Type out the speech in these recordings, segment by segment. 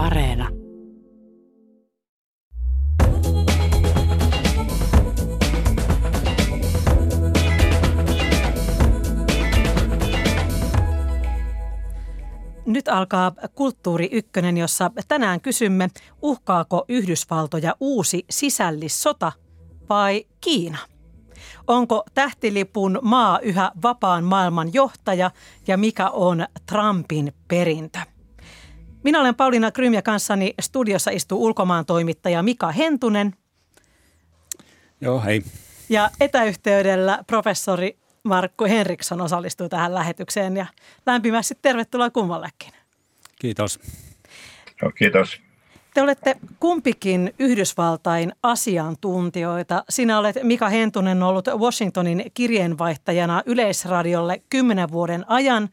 Areena. Nyt alkaa Kulttuuri Ykkönen, jossa tänään kysymme, uhkaako Yhdysvaltoja uusi sisällissota vai Kiina? Onko tähtilipun maa yhä vapaan maailman johtaja ja mikä on Trumpin perintö? Minä olen Pauliina Krym ja kanssani studiossa istuu ulkomaan toimittaja Mika Hentunen. Joo, hei. Ja etäyhteydellä professori Markku Henriksson osallistuu tähän lähetykseen ja lämpimästi tervetuloa kummallekin. Kiitos. No, kiitos. Te olette kumpikin Yhdysvaltain asiantuntijoita. Sinä olet Mika Hentunen ollut Washingtonin kirjeenvaihtajana Yleisradiolle kymmenen vuoden ajan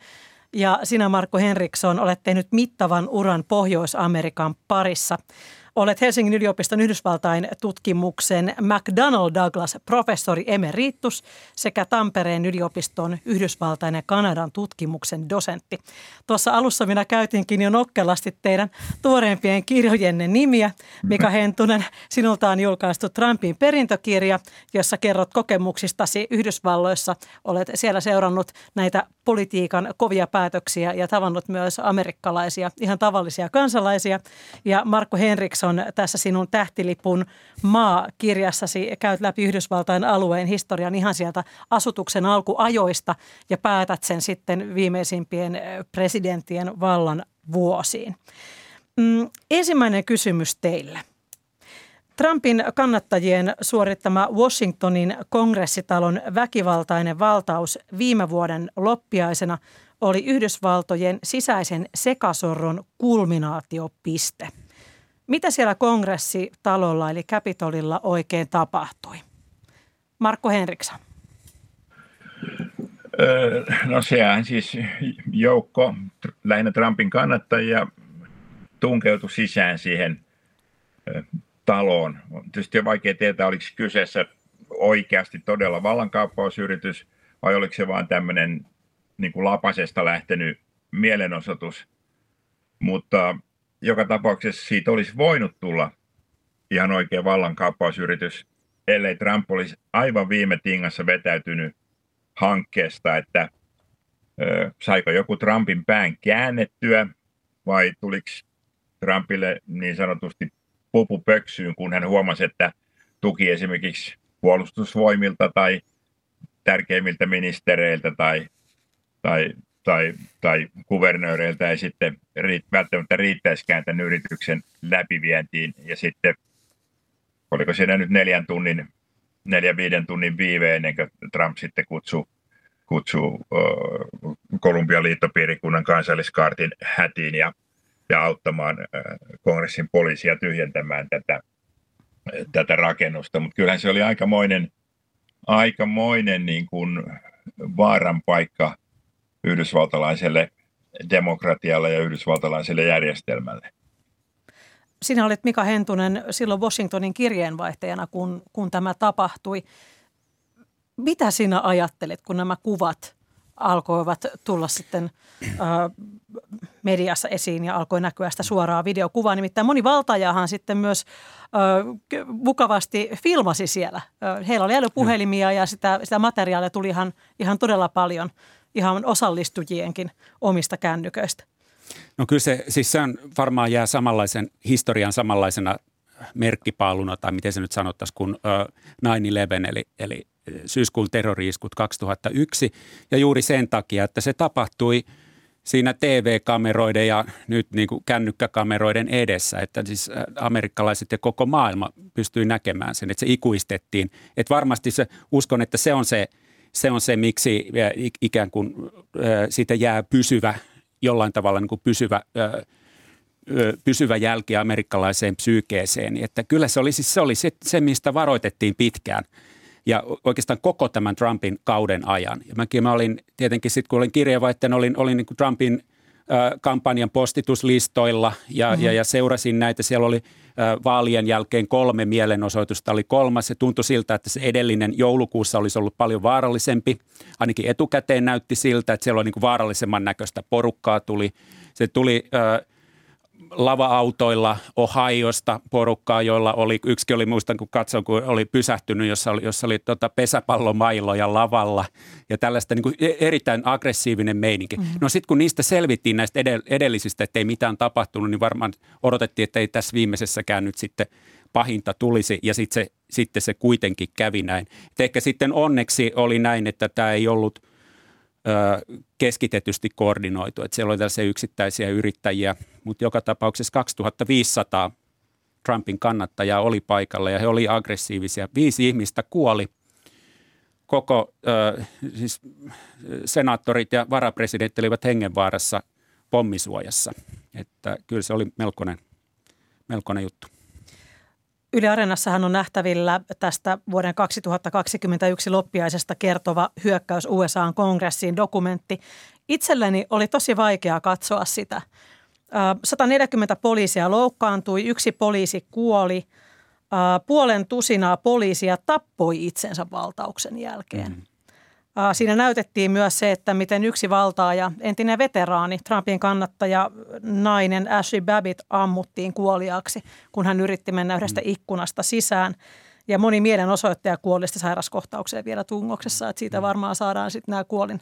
ja sinä Markku Henriksson olet tehnyt mittavan uran Pohjois-Amerikan parissa. Olet Helsingin yliopiston Yhdysvaltain tutkimuksen McDonnell Douglas professori emeritus sekä Tampereen yliopiston Yhdysvaltain ja Kanadan tutkimuksen dosentti. Tuossa alussa minä käytinkin jo nokkelasti teidän tuoreimpien kirjojenne nimiä. Mika Hentunen, sinulta on julkaistu Trumpin perintökirja, jossa kerrot kokemuksistasi Yhdysvalloissa. Olet siellä seurannut näitä politiikan kovia päätöksiä ja tavannut myös amerikkalaisia, ihan tavallisia kansalaisia. Ja Markku Henriksson on tässä sinun tähtilipun maa-kirjassasi. Käyt läpi Yhdysvaltain alueen historian ihan sieltä asutuksen alkuajoista ja päätät sen sitten viimeisimpien presidenttien vallan vuosiin. Mm, ensimmäinen kysymys teille. Trumpin kannattajien suorittama Washingtonin kongressitalon väkivaltainen valtaus viime vuoden loppiaisena oli Yhdysvaltojen sisäisen sekasorron kulminaatiopiste – mitä siellä kongressitalolla eli Capitolilla oikein tapahtui? Markku Henriksson. No sehän siis joukko lähinnä Trumpin kannattajia tunkeutui sisään siihen taloon. On tietysti on vaikea tietää, oliko kyseessä oikeasti todella vallankaappausyritys vai oliko se vain tämmöinen niin kuin lapasesta lähtenyt mielenosoitus. Mutta joka tapauksessa siitä olisi voinut tulla ihan oikea vallankaappausyritys, ellei Trump olisi aivan viime tingassa vetäytynyt hankkeesta, että ö, saiko joku Trumpin pään käännettyä vai tuliko Trumpille niin sanotusti pupu pöksyyn, kun hän huomasi, että tuki esimerkiksi puolustusvoimilta tai tärkeimmiltä ministereiltä tai, tai tai, tai kuvernööreiltä ei sitten riit, välttämättä riittäisikään tämän yrityksen läpivientiin. Ja sitten, oliko siinä nyt neljän tunnin, neljän viiden tunnin viive ennen kuin Trump sitten kutsuu, kutsuu uh, Kolumbian liittopiirikunnan kansalliskaartin hätiin ja, ja auttamaan uh, kongressin poliisia tyhjentämään tätä, tätä rakennusta. Mutta kyllähän se oli aikamoinen, aikamoinen niin kuin vaaran paikka – yhdysvaltalaiselle demokratialle ja yhdysvaltalaiselle järjestelmälle. Sinä olet Mika Hentunen silloin Washingtonin kirjeenvaihtajana, kun, kun tämä tapahtui. Mitä sinä ajattelet, kun nämä kuvat alkoivat tulla sitten äh, mediassa esiin ja alkoi näkyä sitä suoraa videokuvaa. Nimittäin moni valtajahan sitten myös äh, mukavasti filmasi siellä. Äh, heillä oli älypuhelimia ja sitä, sitä materiaalia tuli ihan, ihan todella paljon – ihan osallistujien omista kännyköistä? No kyllä se, siis se on, varmaan jää samanlaisen historian samanlaisena merkkipaaluna, tai miten se nyt sanottaisiin, kuin uh, 9-11, eli, eli syyskuun terroriiskut 2001. Ja juuri sen takia, että se tapahtui siinä TV-kameroiden ja nyt niin kuin kännykkäkameroiden edessä, että siis amerikkalaiset ja koko maailma pystyi näkemään sen, että se ikuistettiin. Että varmasti se, uskon, että se on se – se on se, miksi ikään kuin siitä jää pysyvä, jollain tavalla niin kuin pysyvä, pysyvä jälki amerikkalaiseen psyykeeseen. Että kyllä se oli, siis se, oli se, se, mistä varoitettiin pitkään ja oikeastaan koko tämän Trumpin kauden ajan. Ja mäkin mä olin tietenkin sitten, kun olin kirjeenvaihtajana, olin, olin niin kuin Trumpin – kampanjan postituslistoilla ja, mm-hmm. ja, ja seurasin näitä. Siellä oli vaalien jälkeen kolme mielenosoitusta, oli kolmas. Se tuntui siltä, että se edellinen joulukuussa olisi ollut paljon vaarallisempi. Ainakin etukäteen näytti siltä, että siellä oli niin vaarallisemman näköistä porukkaa tuli. Se tuli lava-autoilla Ohiosta porukkaa, joilla oli, yksi oli, muistan kun katsoin, kun oli pysähtynyt, jossa oli, jossa oli tota pesäpallomailoja lavalla ja tällaista niin kuin e, erittäin aggressiivinen meininki. Mm-hmm. No sitten kun niistä selvittiin näistä edellisistä, että ei mitään tapahtunut, niin varmaan odotettiin, että ei tässä viimeisessäkään nyt sitten pahinta tulisi ja sitten se, sitten se kuitenkin kävi näin. Et ehkä sitten onneksi oli näin, että tämä ei ollut – keskitetysti koordinoitu. Että siellä oli tällaisia yksittäisiä yrittäjiä, mutta joka tapauksessa 2500 Trumpin kannattajaa oli paikalla ja he oli aggressiivisia. Viisi ihmistä kuoli. Koko äh, siis senaattorit ja varapresidentti olivat hengenvaarassa pommisuojassa. Että kyllä se oli melkoinen, melkoinen juttu. Yle Areenassahan on nähtävillä tästä vuoden 2021 loppiaisesta kertova hyökkäys USAn kongressiin dokumentti. Itselleni oli tosi vaikea katsoa sitä. 140 poliisia loukkaantui, yksi poliisi kuoli, puolen tusinaa poliisia tappoi itsensä valtauksen jälkeen. Mm. Siinä näytettiin myös se, että miten yksi valtaaja, entinen veteraani, Trumpin kannattaja, nainen Ashley Babbitt ammuttiin kuoliaksi, kun hän yritti mennä yhdestä mm. ikkunasta sisään. Ja moni mielenosoittaja kuoli sitten sairaskohtaukseen vielä tungoksessa, että siitä mm. varmaan saadaan sitten nämä kuolin,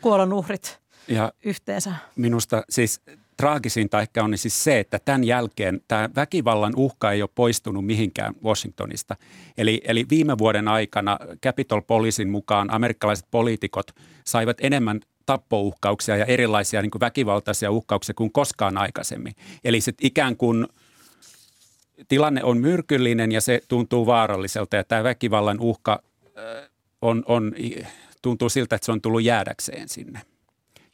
kuolon uhrit ja yhteensä. Minusta siis traagisinta ehkä on niin siis se, että tämän jälkeen tämä väkivallan uhka ei ole poistunut mihinkään Washingtonista. Eli, eli viime vuoden aikana Capitol Policein mukaan amerikkalaiset poliitikot saivat enemmän tappouhkauksia ja erilaisia niin kuin väkivaltaisia uhkauksia kuin koskaan aikaisemmin. Eli se ikään kuin tilanne on myrkyllinen ja se tuntuu vaaralliselta ja tämä väkivallan uhka on, on, tuntuu siltä, että se on tullut jäädäkseen sinne.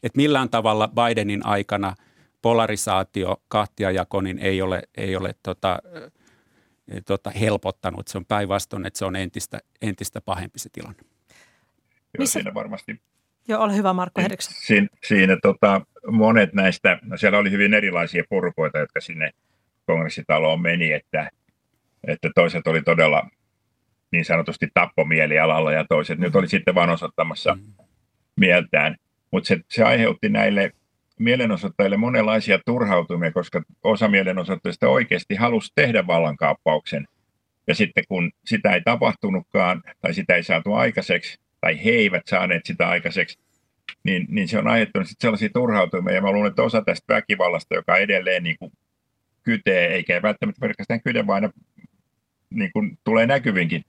Et millään tavalla Bidenin aikana – polarisaatio, kahtiajako, niin ei ole, ei ole tota, tota, helpottanut. Se on päinvastoin, että se on entistä, entistä pahempi se tilanne. Joo, Missä? siinä varmasti. Joo, ole hyvä Markku Henriksson. Siinä, siinä tota, monet näistä, no siellä oli hyvin erilaisia porukoita, jotka sinne kongressitaloon meni, että, että toiset oli todella niin sanotusti tappomielialalla ja toiset mm. nyt oli sitten vain osoittamassa mm. mieltään. Mutta se, se aiheutti näille mielenosoittajille monenlaisia turhautumia, koska osa mielenosoittajista oikeasti halusi tehdä vallankaappauksen. Ja sitten kun sitä ei tapahtunutkaan tai sitä ei saatu aikaiseksi, tai he eivät saaneet sitä aikaiseksi, niin, niin se on aiheuttanut sitten sellaisia turhautumia. Ja mä luulen, että osa tästä väkivallasta, joka edelleen niin kuin kytee, eikä välttämättä pelkästään kyde, vaan niin kuin tulee näkyvinkin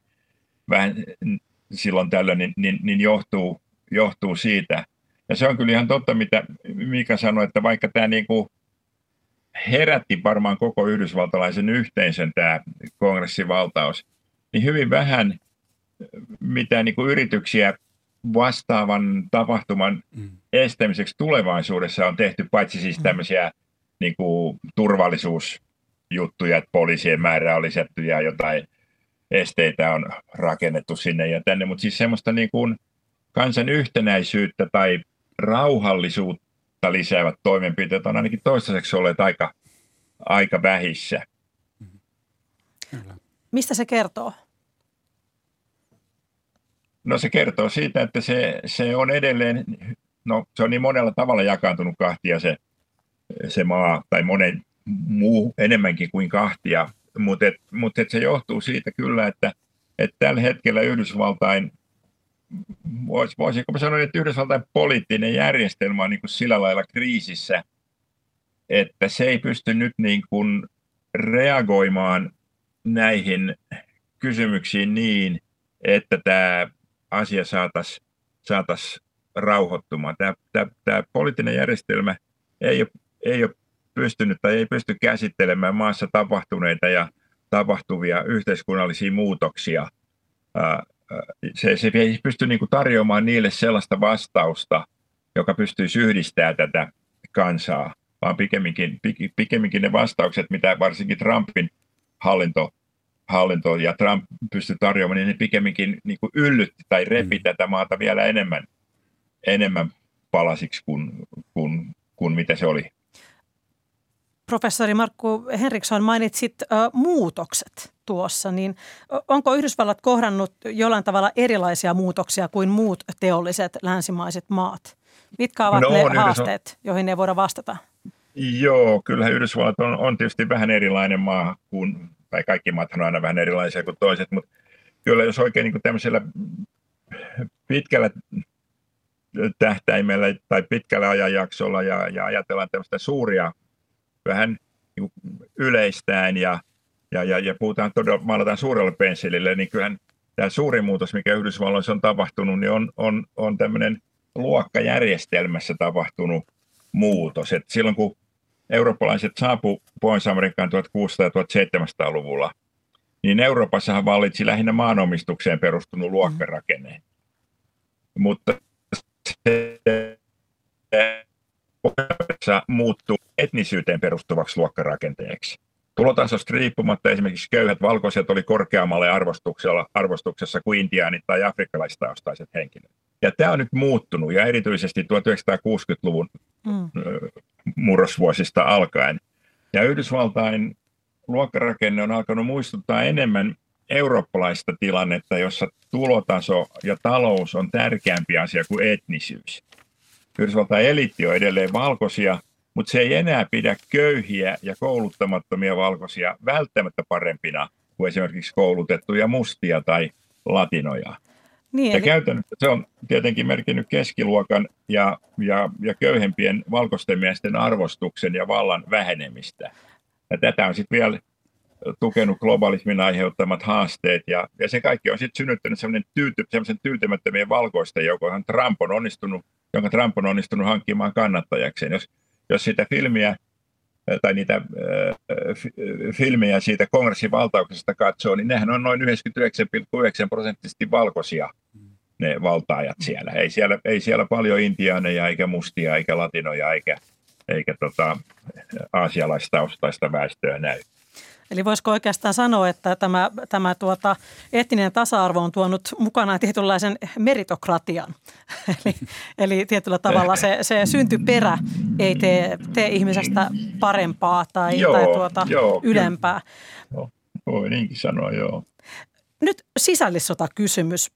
vähän silloin tällöin, niin, niin, niin johtuu, johtuu siitä – ja se on kyllä ihan totta, mitä Mika sanoi, että vaikka tämä niin kuin herätti varmaan koko yhdysvaltalaisen yhteisön tämä kongressivaltaus, niin hyvin vähän mitä niin kuin yrityksiä vastaavan tapahtuman mm. estämiseksi tulevaisuudessa on tehty, paitsi siis mm. tämmöisiä niin kuin turvallisuusjuttuja, että poliisien määrä on lisätty ja jotain esteitä on rakennettu sinne ja tänne, mutta siis semmoista niin kuin kansan yhtenäisyyttä tai rauhallisuutta lisäävät toimenpiteet on ainakin toistaiseksi olleet aika, aika vähissä. Kyllä. Mistä se kertoo? No se kertoo siitä, että se, se on edelleen, no se on niin monella tavalla jakaantunut kahtia se, se maa, tai monen muu enemmänkin kuin kahtia, mutta et, mut et se johtuu siitä kyllä, että, että tällä hetkellä Yhdysvaltain vois, voisinko sanoa, että Yhdysvaltain poliittinen järjestelmä on niin kuin sillä lailla kriisissä, että se ei pysty nyt niin kuin reagoimaan näihin kysymyksiin niin, että tämä asia saataisiin saatais rauhoittumaan. Tämä, tämä, tämä poliittinen järjestelmä ei ole, ei ole pystynyt tai ei pysty käsittelemään maassa tapahtuneita ja tapahtuvia yhteiskunnallisia muutoksia se, se ei pysty niin kuin tarjoamaan niille sellaista vastausta, joka pystyisi yhdistämään tätä kansaa, vaan pikemminkin, pikemminkin ne vastaukset, mitä varsinkin Trumpin hallinto, hallinto ja Trump pystyi tarjoamaan, niin ne pikemminkin niin kuin yllytti tai repi mm. tätä maata vielä enemmän, enemmän palasiksi kuin, kuin, kuin mitä se oli. Professori Markku Henriksson, mainitsit uh, muutokset tuossa, niin onko Yhdysvallat kohdannut jollain tavalla erilaisia muutoksia kuin muut teolliset länsimaiset maat? Mitkä ovat no, ne haasteet, joihin ne voida vastata? Joo, kyllähän Yhdysvallat on, on tietysti vähän erilainen maa kuin, tai kaikki maat on aina vähän erilaisia kuin toiset, mutta kyllä jos oikein niin tämmöisellä pitkällä tähtäimellä tai pitkällä ajanjaksolla ja, ja ajatellaan tämmöistä suuria, vähän niin yleistään ja, ja, ja, ja puhutaan todella, maalataan suurella pensselillä, niin kyllähän tämä suuri muutos, mikä Yhdysvalloissa on tapahtunut, niin on, on, on tämmöinen luokkajärjestelmässä tapahtunut muutos. Et silloin kun eurooppalaiset saapu Pohjois-Amerikkaan 1600-1700-luvulla, niin Euroopassahan vallitsi lähinnä maanomistukseen perustunut luokkarakenne. Mm. Mutta se muuttui etnisyyteen perustuvaksi luokkarakenteeksi. Tulotasosta riippumatta esimerkiksi köyhät valkoiset oli korkeammalle arvostuksella, arvostuksessa kuin intiaanit tai afrikkalaistaustaiset henkilöt. Ja tämä on nyt muuttunut ja erityisesti 1960-luvun mm. murrosvuosista alkaen. Ja Yhdysvaltain luokkarakenne on alkanut muistuttaa enemmän eurooppalaista tilannetta, jossa tulotaso ja talous on tärkeämpi asia kuin etnisyys. Yhdysvaltain eliitti on edelleen valkoisia, mutta se ei enää pidä köyhiä ja kouluttamattomia valkoisia välttämättä parempina kuin esimerkiksi koulutettuja mustia tai latinoja. Niin, eli... käytännössä se on tietenkin merkinnyt keskiluokan ja, ja, ja köyhempien valkoisten miesten arvostuksen ja vallan vähenemistä. Ja tätä on sitten vielä tukenut globalismin aiheuttamat haasteet, ja, ja se kaikki on sitten synnyttänyt sellainen tyyty, tyytymättömien valkoisten joukon, Trump on onnistunut, jonka Trump on onnistunut hankkimaan kannattajakseen. Jos, jos sitä filmiä tai niitä äh, filmejä siitä kongressin valtauksesta katsoo, niin nehän on noin 99,9 prosenttisesti valkoisia ne valtaajat siellä. Ei siellä, ei siellä paljon intiaaneja, eikä mustia, eikä latinoja, eikä, eikä tota, aasialaistaustaista väestöä näy. Eli voisiko oikeastaan sanoa, että tämä, tämä tuota, etninen tasa-arvo on tuonut mukanaan tietynlaisen meritokratian. eli, eli tietyllä tavalla se, se syntyperä ei tee, tee ihmisestä parempaa tai, joo, tai tuota, joo, ylempää. Joo, voi niinkin sanoa, joo. Nyt sisällissota kysymys.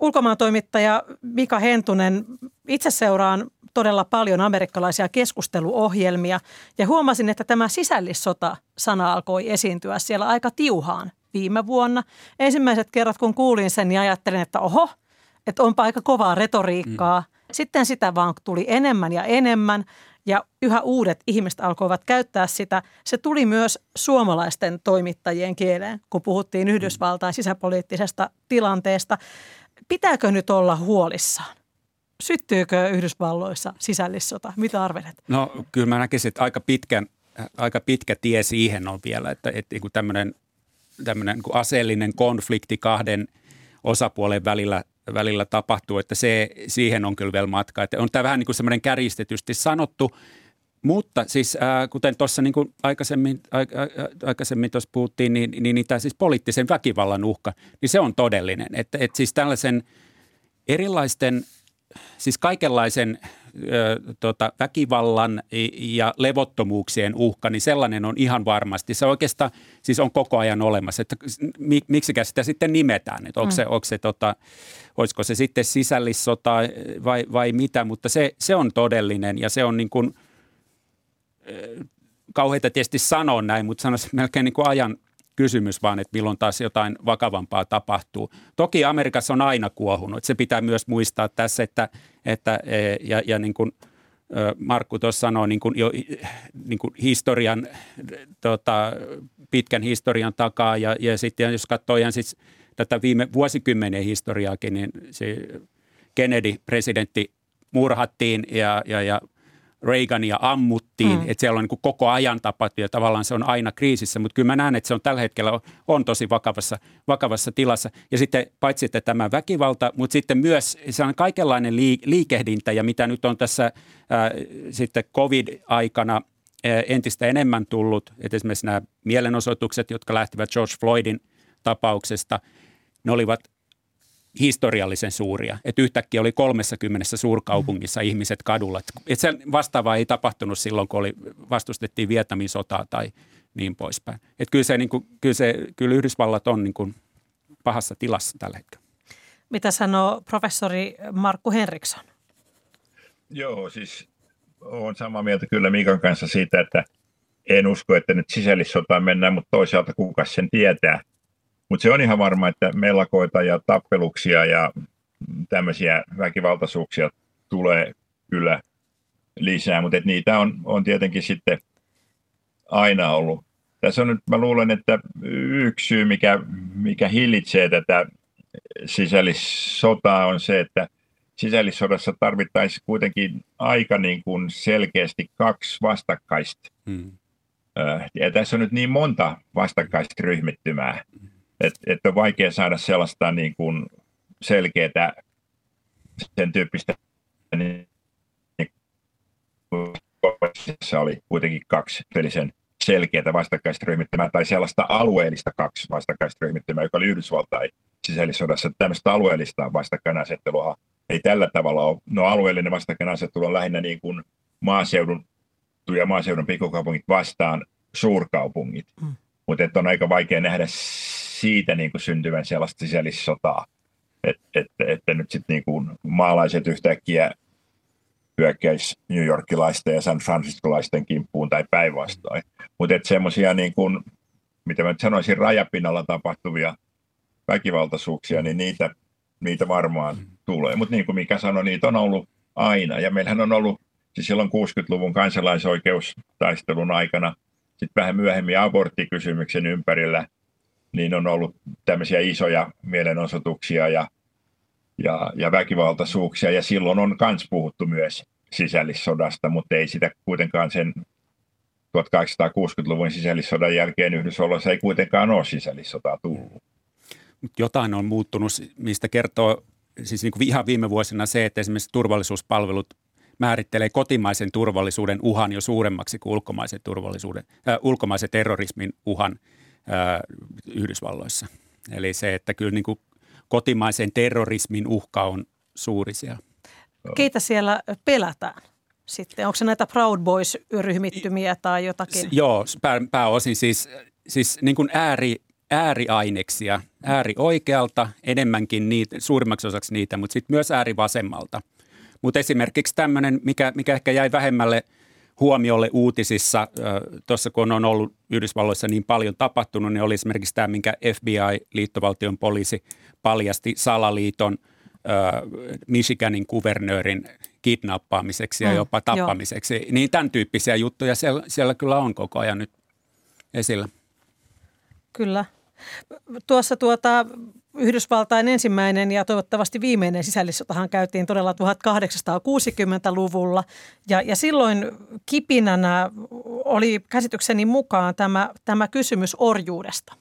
Ulkomaan toimittaja Mika Hentunen, itse seuraan todella paljon amerikkalaisia keskusteluohjelmia ja huomasin, että tämä sisällissota-sana alkoi esiintyä siellä aika tiuhaan viime vuonna. Ensimmäiset kerrat, kun kuulin sen, niin ajattelin, että oho, että onpa aika kovaa retoriikkaa. Mm. Sitten sitä vaan tuli enemmän ja enemmän ja yhä uudet ihmiset alkoivat käyttää sitä. Se tuli myös suomalaisten toimittajien kieleen, kun puhuttiin Yhdysvaltain sisäpoliittisesta tilanteesta. Pitääkö nyt olla huolissaan? Syttyykö Yhdysvalloissa sisällissota? Mitä arvelet? No kyllä mä näkisin, että aika, pitkän, aika pitkä tie siihen on vielä, että, että niin tämmöinen, tämmöinen niin aseellinen konflikti kahden osapuolen välillä, välillä tapahtuu, että se, siihen on kyllä vielä matka. Että on tämä vähän niin kuin semmoinen käristetysti sanottu, mutta siis äh, kuten tuossa niin aikaisemmin, a, a, aikaisemmin tuossa puhuttiin, niin, niin, niin tämä siis poliittisen väkivallan uhka, niin se on todellinen. Että et siis tällaisen erilaisten – siis kaikenlaisen ö, tota, väkivallan ja levottomuuksien uhka, niin sellainen on ihan varmasti. Se oikeastaan siis on koko ajan olemassa, että miksikä sitä sitten nimetään, että onko, mm. se, onko se, tota, olisiko se sitten sisällissota vai, vai mitä, mutta se, se on todellinen ja se on niin kuin, kauheita tietysti sanoa näin, mutta sanoisin melkein niin kuin ajan kysymys, vaan että milloin taas jotain vakavampaa tapahtuu. Toki Amerikassa on aina kuohunut. Se pitää myös muistaa tässä, että, että e, ja, ja niin kuin Markku tuossa sanoi niin kuin jo niin kuin historian, tota, pitkän historian takaa ja, ja sitten jos katsoo ihan siis tätä viime vuosikymmenen historiaakin, niin se Kennedy-presidentti murhattiin ja, ja, ja Reagania ammuttiin, mm. että siellä on niin kuin koko ajan tapahtunut ja tavallaan se on aina kriisissä, mutta kyllä mä näen, että se on tällä hetkellä on, on tosi vakavassa, vakavassa tilassa. Ja sitten paitsi, että tämä väkivalta, mutta sitten myös se on kaikenlainen liikehdintä ja mitä nyt on tässä ää, sitten covid-aikana ää, entistä enemmän tullut, että esimerkiksi nämä mielenosoitukset, jotka lähtivät George Floydin tapauksesta, ne olivat historiallisen suuria. Että yhtäkkiä oli 30 suurkaupungissa mm. ihmiset kadulla. Et se vastaava ei tapahtunut silloin, kun oli, vastustettiin Vietnamin sotaa tai niin poispäin. Et kyllä, se, niin kuin, kyllä, se, kyllä Yhdysvallat on niin kuin pahassa tilassa tällä hetkellä. Mitä sanoo professori Markku Henriksson? Joo, siis olen samaa mieltä kyllä Mikan kanssa siitä, että en usko, että nyt sisällissotaan mennään, mutta toisaalta kuka sen tietää. Mutta se on ihan varma, että melakoita ja tappeluksia ja tämmöisiä väkivaltaisuuksia tulee kyllä lisää, mutta niitä on, on tietenkin sitten aina ollut. Tässä on nyt, mä luulen, että yksi syy, mikä, mikä hillitsee tätä sisällissotaa on se, että sisällissodassa tarvittaisiin kuitenkin aika niin kuin selkeästi kaksi vastakkaista. Hmm. Ja tässä on nyt niin monta vastakkaista ryhmittymää, että, että on vaikea saada sellaista niin kuin selkeää sen tyyppistä niin, oli kuitenkin kaksi pelisen selkeää vastakkaista ryhmittymää tai sellaista alueellista kaksi vastakkaista ryhmittymää, joka oli Yhdysvaltain sisällissodassa. Tämmöistä alueellista vastakkainasettelua ei tällä tavalla ole. No alueellinen vastakkainasettelu on lähinnä niin kuin maaseudun ja maaseudun pikkukaupungit vastaan suurkaupungit. Mm. Mutta on aika vaikea nähdä siitä niin kuin syntyvän sellaista sisällissotaa, että et, että nyt sitten niin kuin maalaiset yhtäkkiä hyökkäisi New Yorkilaisten ja San Franciscolaisten kimppuun tai päinvastoin. Mutta semmoisia, niin kuin, mitä mä sanoisin, rajapinnalla tapahtuvia väkivaltaisuuksia, niin niitä, niitä varmaan mm. tulee. Mutta niin kuin mikä sanoi, niitä on ollut aina. Ja meillähän on ollut siis silloin 60-luvun kansalaisoikeustaistelun aikana, sitten vähän myöhemmin aborttikysymyksen ympärillä, niin on ollut tämmöisiä isoja mielenosoituksia ja ja, ja väkivaltaisuuksia, ja silloin on myös puhuttu myös sisällissodasta, mutta ei sitä kuitenkaan sen 1860-luvun sisällissodan jälkeen Yhdysvalloissa ei kuitenkaan ole sisällissotaa tullut. Jotain on muuttunut, mistä kertoo siis niin kuin ihan viime vuosina se, että esimerkiksi turvallisuuspalvelut määrittelee kotimaisen turvallisuuden uhan jo suuremmaksi kuin ulkomaisen, turvallisuuden, äh, ulkomaisen terrorismin uhan äh, Yhdysvalloissa. Eli se, että kyllä niin kuin kotimaisen terrorismin uhka on suuri siellä. Keitä siellä pelätään? Sitten onko se näitä Proud Boys-ryhmittymiä tai jotakin? Joo, pää, pääosin siis, siis niin kuin ääri, ääriaineksia, ääri oikealta enemmänkin niitä, suurimmaksi osaksi niitä, mutta sitten myös ääri vasemmalta. Mutta esimerkiksi tämmöinen, mikä, mikä ehkä jäi vähemmälle – huomiolle uutisissa, tuossa kun on ollut Yhdysvalloissa niin paljon tapahtunut, niin oli esimerkiksi tämä, minkä FBI, liittovaltion poliisi, paljasti salaliiton Michiganin kuvernöörin kidnappaamiseksi ja mm, jopa tappamiseksi. Jo. Niin tämän tyyppisiä juttuja siellä, siellä kyllä on koko ajan nyt esillä. Kyllä. Tuossa tuota, Yhdysvaltain ensimmäinen ja toivottavasti viimeinen sisällissotahan käytiin todella 1860-luvulla ja, ja silloin kipinänä oli käsitykseni mukaan tämä, tämä kysymys orjuudesta.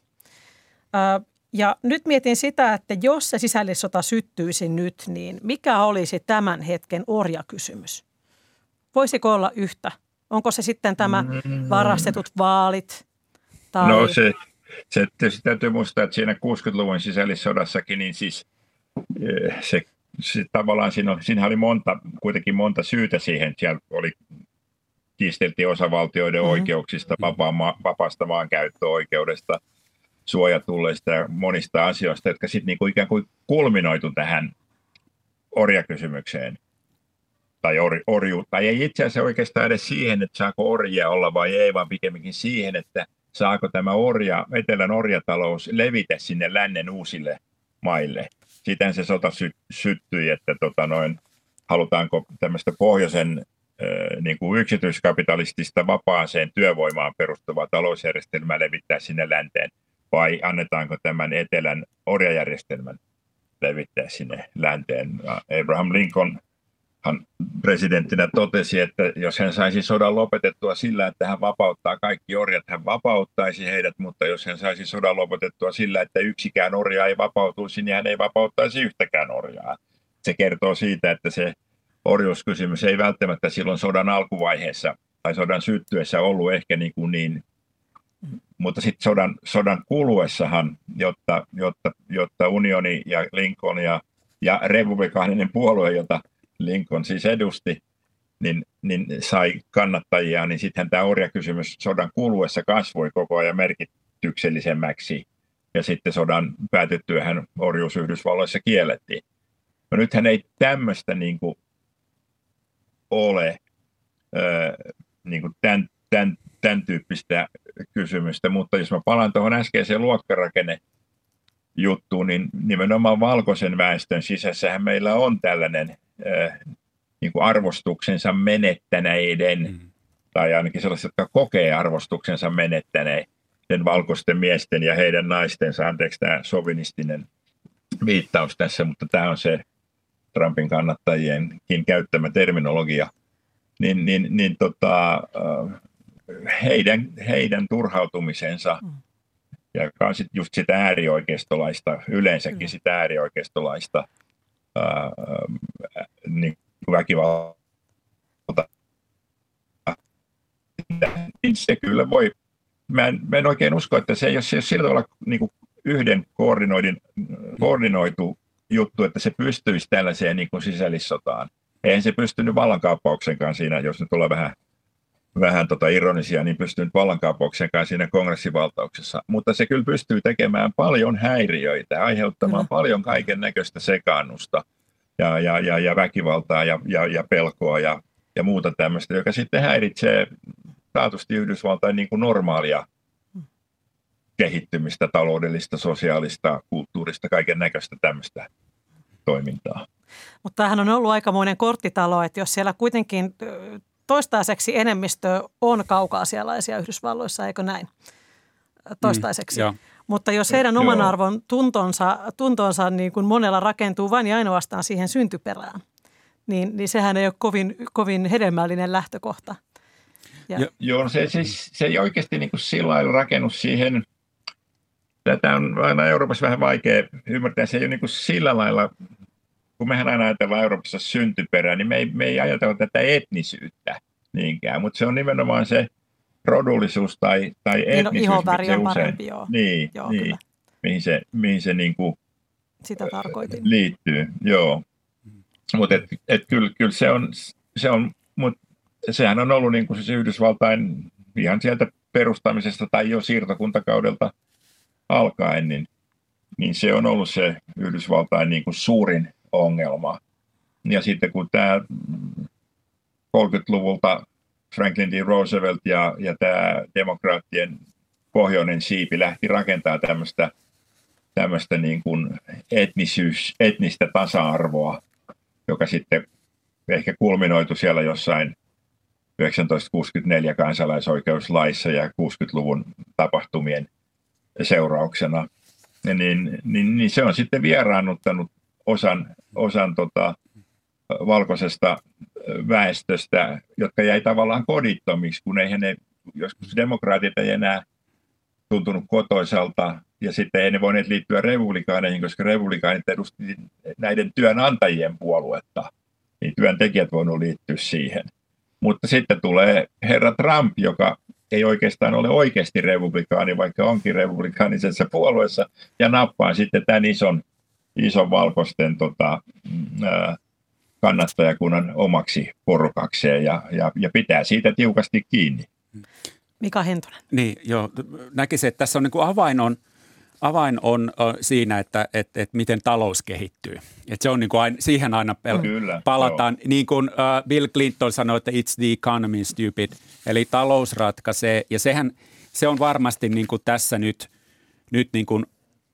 Ja nyt mietin sitä, että jos se sisällissota syttyisi nyt, niin mikä olisi tämän hetken orjakysymys? Voisiko olla yhtä? Onko se sitten tämä mm. varastetut vaalit? Tai... No se, se tietysti täytyy muistaa, että siinä 60-luvun sisällissodassakin, niin siis eh, se, se tavallaan siinä, siinä oli monta, kuitenkin monta syytä siihen. Siellä oli kiisteltiin osavaltioiden mm-hmm. oikeuksista, vapaa, vapaasta maankäyttöoikeudesta, suojatulleista ja monista asioista, jotka sitten niinku ikään kuin kulminoitu tähän orjakysymykseen tai or, orju, tai ei itse asiassa oikeastaan edes siihen, että saako orjia olla vai ei, vaan pikemminkin siihen, että saako tämä orja, etelän orjatalous levitä sinne lännen uusille maille. Siten se sota sy- syttyi, että tota noin, halutaanko tämmöistä pohjoisen niin kuin yksityiskapitalistista vapaaseen työvoimaan perustuvaa talousjärjestelmää levittää sinne länteen, vai annetaanko tämän etelän orjajärjestelmän levittää sinne länteen. Abraham Lincoln hän presidenttinä totesi, että jos hän saisi sodan lopetettua sillä, että hän vapauttaa kaikki orjat, hän vapauttaisi heidät, mutta jos hän saisi sodan lopetettua sillä, että yksikään orja ei vapautuisi, niin hän ei vapauttaisi yhtäkään orjaa. Se kertoo siitä, että se orjuuskysymys ei välttämättä silloin sodan alkuvaiheessa tai sodan syttyessä ollut ehkä niin, kuin niin mutta sitten sodan, sodan kuluessahan, jotta, jotta, jotta unioni ja Lincoln ja, ja republikaaninen puolue, jota Lincoln siis edusti, niin, niin sai kannattajia, niin sittenhän tämä orjakysymys sodan kuluessa kasvoi koko ajan merkityksellisemmäksi. Ja sitten sodan päätettyähän orjuus Yhdysvalloissa kiellettiin. No nythän ei tämmöistä niin kuin ole. niin kuin tämän, tämän, tämän tyyppistä kysymystä. Mutta jos mä palaan tuohon äskeiseen luokkarakenne juttuun, niin nimenomaan valkoisen väestön sisässähän meillä on tällainen niin kuin arvostuksensa menettäneiden, mm. tai ainakin sellaiset, jotka kokee arvostuksensa menettäneiden valkoisten miesten ja heidän naistensa, anteeksi tämä sovinistinen viittaus tässä, mutta tämä on se Trumpin kannattajienkin käyttämä terminologia, niin, niin, niin tota, heidän, heidän turhautumisensa, mm. ja joka on sit just sitä äärioikeistolaista, yleensäkin mm. sitä äärioikeistolaista niin väkivalta, niin se kyllä voi, mä en, mä en oikein usko, että se ei ole, se ei ole sillä tavalla niin kuin yhden koordinoidin, koordinoitu juttu, että se pystyisi tällaiseen niin kuin sisällissotaan. Eihän se pystynyt vallankaappauksenkaan siinä, jos nyt tulee vähän, vähän tota ironisia, niin pystynyt vallankaappauksenkaan siinä kongressivaltauksessa. Mutta se kyllä pystyy tekemään paljon häiriöitä, aiheuttamaan mm. paljon kaiken näköistä sekaannusta ja, ja, ja, ja väkivaltaa ja, ja, ja pelkoa ja, ja muuta tämmöistä, joka sitten häiritsee taatusti Yhdysvaltain niin kuin normaalia kehittymistä, taloudellista, sosiaalista, kulttuurista, kaiken näköistä tämmöistä toimintaa. Mutta tämähän on ollut aikamoinen korttitalo, että jos siellä kuitenkin toistaiseksi enemmistö on kaukaasialaisia Yhdysvalloissa, eikö näin? Toistaiseksi. Mm, Mutta jos heidän oman arvon tuntonsa, tuntonsa niin kuin monella rakentuu vain ja ainoastaan siihen syntyperään, niin, niin sehän ei ole kovin, kovin hedelmällinen lähtökohta. Ja. Jo, joo, se, se, se ei oikeasti niin kuin sillä lailla rakennus siihen – tätä on aina Euroopassa vähän vaikea ymmärtää. Se ei ole niin kuin sillä lailla, kun mehän aina ajatellaan Euroopassa syntyperää, niin me ei, me ei ajatella tätä etnisyyttä niinkään, mutta se on nimenomaan se rodullisuus tai, tai niin, no, etnisyys. Ihoväri on usein, parempi, joo. Niin, joo, niin mihin se, mihin se niin kuin, Sitä tarkoitin. liittyy. Joo. Mutta et, et kyllä, kyllä se on, se on mut sehän on ollut niin kuin siis Yhdysvaltain ihan sieltä perustamisesta tai jo siirtokuntakaudelta – alkaen, niin, niin se on ollut se Yhdysvaltain niin kuin suurin ongelma. Ja sitten kun tämä 30-luvulta Franklin D. Roosevelt ja, ja tämä demokraattien pohjoinen siipi lähti rakentamaan tämmöistä tämmöistä niin kuin etnisyys, etnistä tasa-arvoa, joka sitten ehkä kulminoitu siellä jossain 1964 kansalaisoikeuslaissa ja 60-luvun tapahtumien seurauksena, niin, niin, niin se on sitten vieraannuttanut osan, osan tota, valkoisesta väestöstä, jotka jäi tavallaan kodittomiksi, kun eihän ne, joskus demokraatit ei enää tuntunut kotoisalta, ja sitten ei ne voineet liittyä republikaaneihin, koska republikaanit edusti näiden työnantajien puoluetta, niin työntekijät voineet liittyä siihen. Mutta sitten tulee herra Trump, joka ei oikeastaan ole oikeasti republikaani, vaikka onkin republikaanisessa puolueessa, ja nappaa sitten tämän ison, ison valkoisten tota, ää, kannattajakunnan omaksi porukakseen ja, ja, ja pitää siitä tiukasti kiinni. Mika Hentunen. Niin, joo. Näkisin, että tässä on niin kuin avain on – avain on siinä, että, että, että miten talous kehittyy. Että se on niin kuin aina, siihen aina pel- Kyllä, palataan. Joo. Niin kuin uh, Bill Clinton sanoi, että it's the economy stupid, eli talous ratkaisee. Ja sehän, se on varmasti niin kuin tässä nyt, nyt niin kuin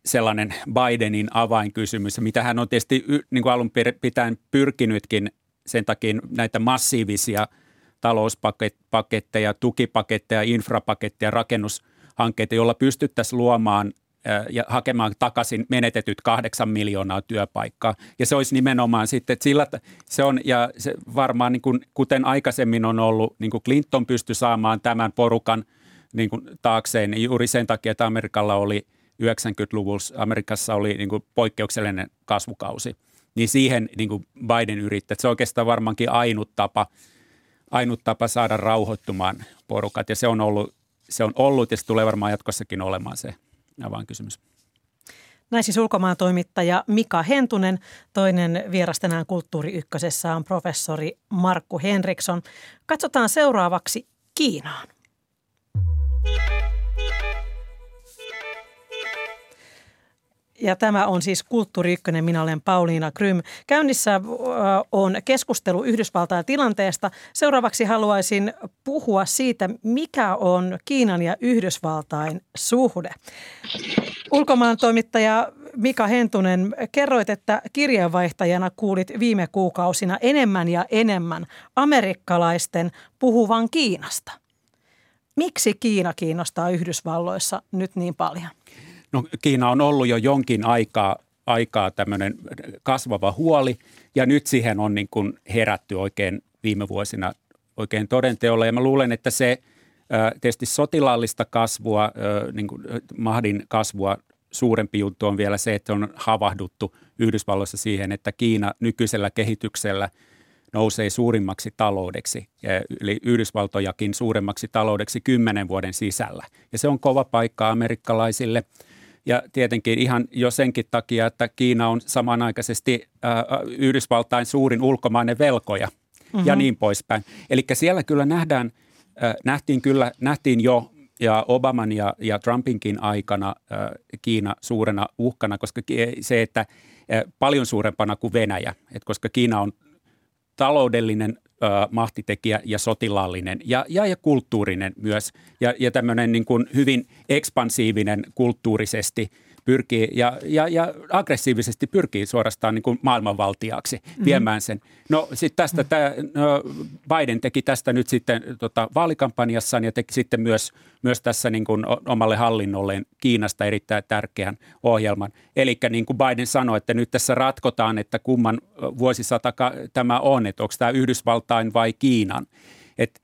sellainen Bidenin avainkysymys, mitä hän on tietysti niin kuin alun pitäen pyrkinytkin sen takia näitä massiivisia talouspaketteja, tukipaketteja, infrapaketteja, rakennushankkeita, joilla pystyttäisiin luomaan ja hakemaan takaisin menetetyt kahdeksan miljoonaa työpaikkaa. Ja se olisi nimenomaan sitten, että sillä, se on, ja se varmaan niin kuin, kuten aikaisemmin on ollut, niin kuin Clinton pystyi saamaan tämän porukan niin kuin taakseen, juuri sen takia, että Amerikalla oli 90-luvulla, Amerikassa oli niin kuin poikkeuksellinen kasvukausi. Niin siihen niin kuin Biden yrittää, se on oikeastaan varmaankin ainut tapa, ainut tapa saada rauhoittumaan porukat, ja se on ollut, se on ollut ja se tulee varmaan jatkossakin olemaan se avainkysymys. Näin siis ulkomaan toimittaja Mika Hentunen. Toinen vieras tänään Kulttuuri Ykkösessä on professori Markku Henriksson. Katsotaan seuraavaksi Kiinaan. Ja tämä on siis Kulttuuri Ykkönen. Minä olen Pauliina Krym. Käynnissä on keskustelu Yhdysvaltain tilanteesta. Seuraavaksi haluaisin puhua siitä, mikä on Kiinan ja Yhdysvaltain suhde. Ulkomaan toimittaja Mika Hentunen, kerroit, että kirjeenvaihtajana kuulit viime kuukausina enemmän ja enemmän amerikkalaisten puhuvan Kiinasta. Miksi Kiina kiinnostaa Yhdysvalloissa nyt niin paljon? No, Kiina on ollut jo jonkin aikaa, aikaa tämmöinen kasvava huoli ja nyt siihen on niin kuin herätty oikein viime vuosina oikein todenteolla. Ja mä luulen, että se tietysti sotilaallista kasvua, niin kuin mahdin kasvua suurempi juttu on vielä se, että on havahduttu Yhdysvalloissa siihen, että Kiina nykyisellä kehityksellä nousee suurimmaksi taloudeksi, eli Yhdysvaltojakin suuremmaksi taloudeksi kymmenen vuoden sisällä. Ja se on kova paikka amerikkalaisille. Ja tietenkin ihan jo senkin takia, että Kiina on samanaikaisesti Yhdysvaltain suurin ulkomainen velkoja mm-hmm. ja niin poispäin. Eli siellä kyllä nähdään, äh, nähtiin kyllä, nähtiin jo ja Obaman ja, ja Trumpinkin aikana Kiina suurena uhkana, koska se, että paljon suurempana kuin Venäjä, että koska Kiina on taloudellinen äh, mahtitekijä ja sotilaallinen ja, ja, ja kulttuurinen myös. Ja, ja tämmöinen niin kuin hyvin ekspansiivinen kulttuurisesti – pyrkii ja, ja, ja aggressiivisesti pyrkii suorastaan niin kuin maailmanvaltiaksi mm-hmm. viemään sen. No sitten tästä tämä, no, Biden teki tästä nyt sitten tota, vaalikampanjassaan ja teki sitten myös, myös tässä niin kuin omalle hallinnolleen Kiinasta erittäin tärkeän ohjelman. Eli niin kuin Biden sanoi, että nyt tässä ratkotaan, että kumman vuosisata tämä on, että onko tämä Yhdysvaltain vai Kiinan. Että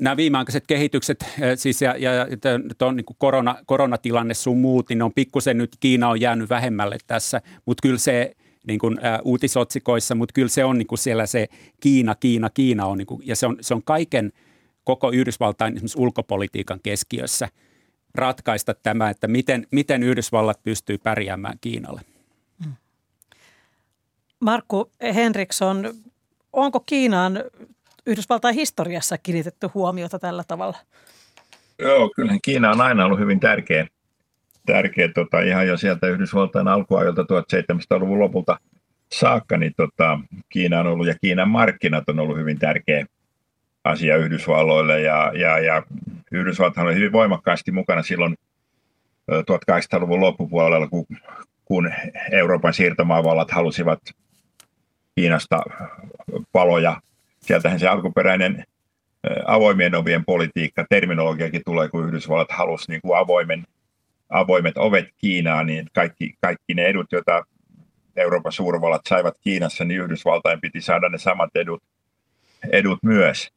nämä viimeaikaiset kehitykset, äh, siis ja, ja, ja tuon niin korona, koronatilanne sun muut, niin on pikkusen nyt Kiina on jäänyt vähemmälle tässä, mutta kyllä se niin kuin, ä, uutisotsikoissa, mutta kyllä se on niin kuin siellä se Kiina, Kiina, Kiina on, niin kuin, ja se on, se on kaiken koko Yhdysvaltain esimerkiksi ulkopolitiikan keskiössä ratkaista tämä, että miten, miten Yhdysvallat pystyy pärjäämään Kiinalle. Mm. Markku Henriksson, onko Kiinaan Yhdysvaltain historiassa kiinnitetty huomiota tällä tavalla? Joo, kyllähän Kiina on aina ollut hyvin tärkeä, tärkeä tota, ihan jo sieltä Yhdysvaltain alkuajoilta 1700-luvun lopulta saakka, niin tota, Kiina on ollut ja Kiinan markkinat on ollut hyvin tärkeä asia Yhdysvalloille ja, ja, ja Yhdysvalthan oli hyvin voimakkaasti mukana silloin 1800-luvun loppupuolella, kun, kun Euroopan siirtomaavallat halusivat Kiinasta paloja sieltähän se alkuperäinen avoimien ovien politiikka, terminologiakin tulee, kun Yhdysvallat halusi niin kuin avoimen, avoimet ovet Kiinaan, niin kaikki, kaikki ne edut, joita Euroopan suurvallat saivat Kiinassa, niin Yhdysvaltain piti saada ne samat edut, edut myös.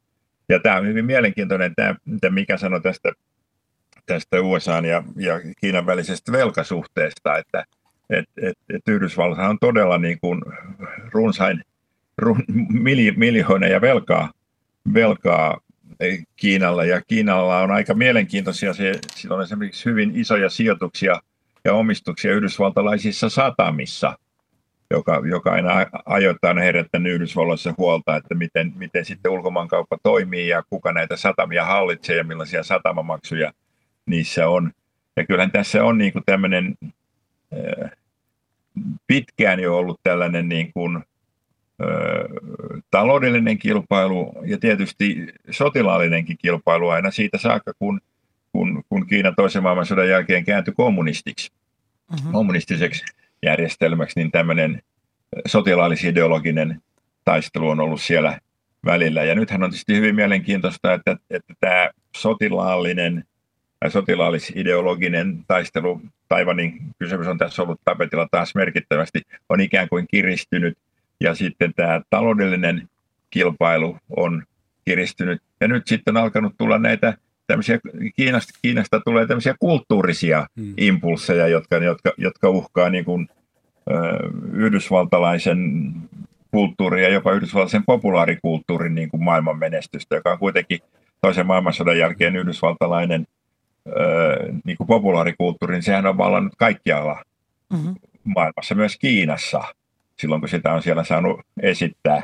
Ja tämä on hyvin mielenkiintoinen, tämä, mitä Mika sanoi tästä, tästä USA ja, ja Kiinan välisestä velkasuhteesta, että et, et, et Yhdysvallat on todella niin kuin runsain – miljoonia velkaa, velkaa Kiinalla ja Kiinalla on aika mielenkiintoisia. Se, sillä on esimerkiksi hyvin isoja sijoituksia ja omistuksia yhdysvaltalaisissa satamissa, joka, joka aina ajoittain herättänyt Yhdysvalloissa huolta, että miten, miten sitten ulkomaankauppa toimii ja kuka näitä satamia hallitsee ja millaisia satamamaksuja niissä on. Ja kyllähän tässä on niin kuin tämmöinen pitkään jo ollut tällainen niin kuin taloudellinen kilpailu ja tietysti sotilaallinenkin kilpailu aina siitä saakka, kun, kun, kun Kiina toisen maailmansodan jälkeen kääntyi kommunistiksi, uh-huh. kommunistiseksi järjestelmäksi, niin tämmöinen sotilaallisideologinen taistelu on ollut siellä välillä. Ja nythän on tietysti hyvin mielenkiintoista, että, että tämä sotilaallinen tai sotilaallisideologinen taistelu, Taivanin kysymys on tässä ollut tapetilla taas merkittävästi, on ikään kuin kiristynyt ja sitten tämä taloudellinen kilpailu on kiristynyt. Ja nyt sitten on alkanut tulla näitä tämmöisiä, Kiinasta, Kiinasta tulee tämmöisiä kulttuurisia hmm. impulseja, jotka, jotka, jotka uhkaa niin kuin, ö, yhdysvaltalaisen kulttuurin ja jopa yhdysvaltalaisen populaarikulttuurin niin kuin maailman menestystä, joka on kuitenkin toisen maailmansodan jälkeen yhdysvaltalainen ö, niin kuin populaarikulttuuri, niin sehän on vallannut kaikkialla mm-hmm. maailmassa, myös Kiinassa silloin, kun sitä on siellä saanut esittää.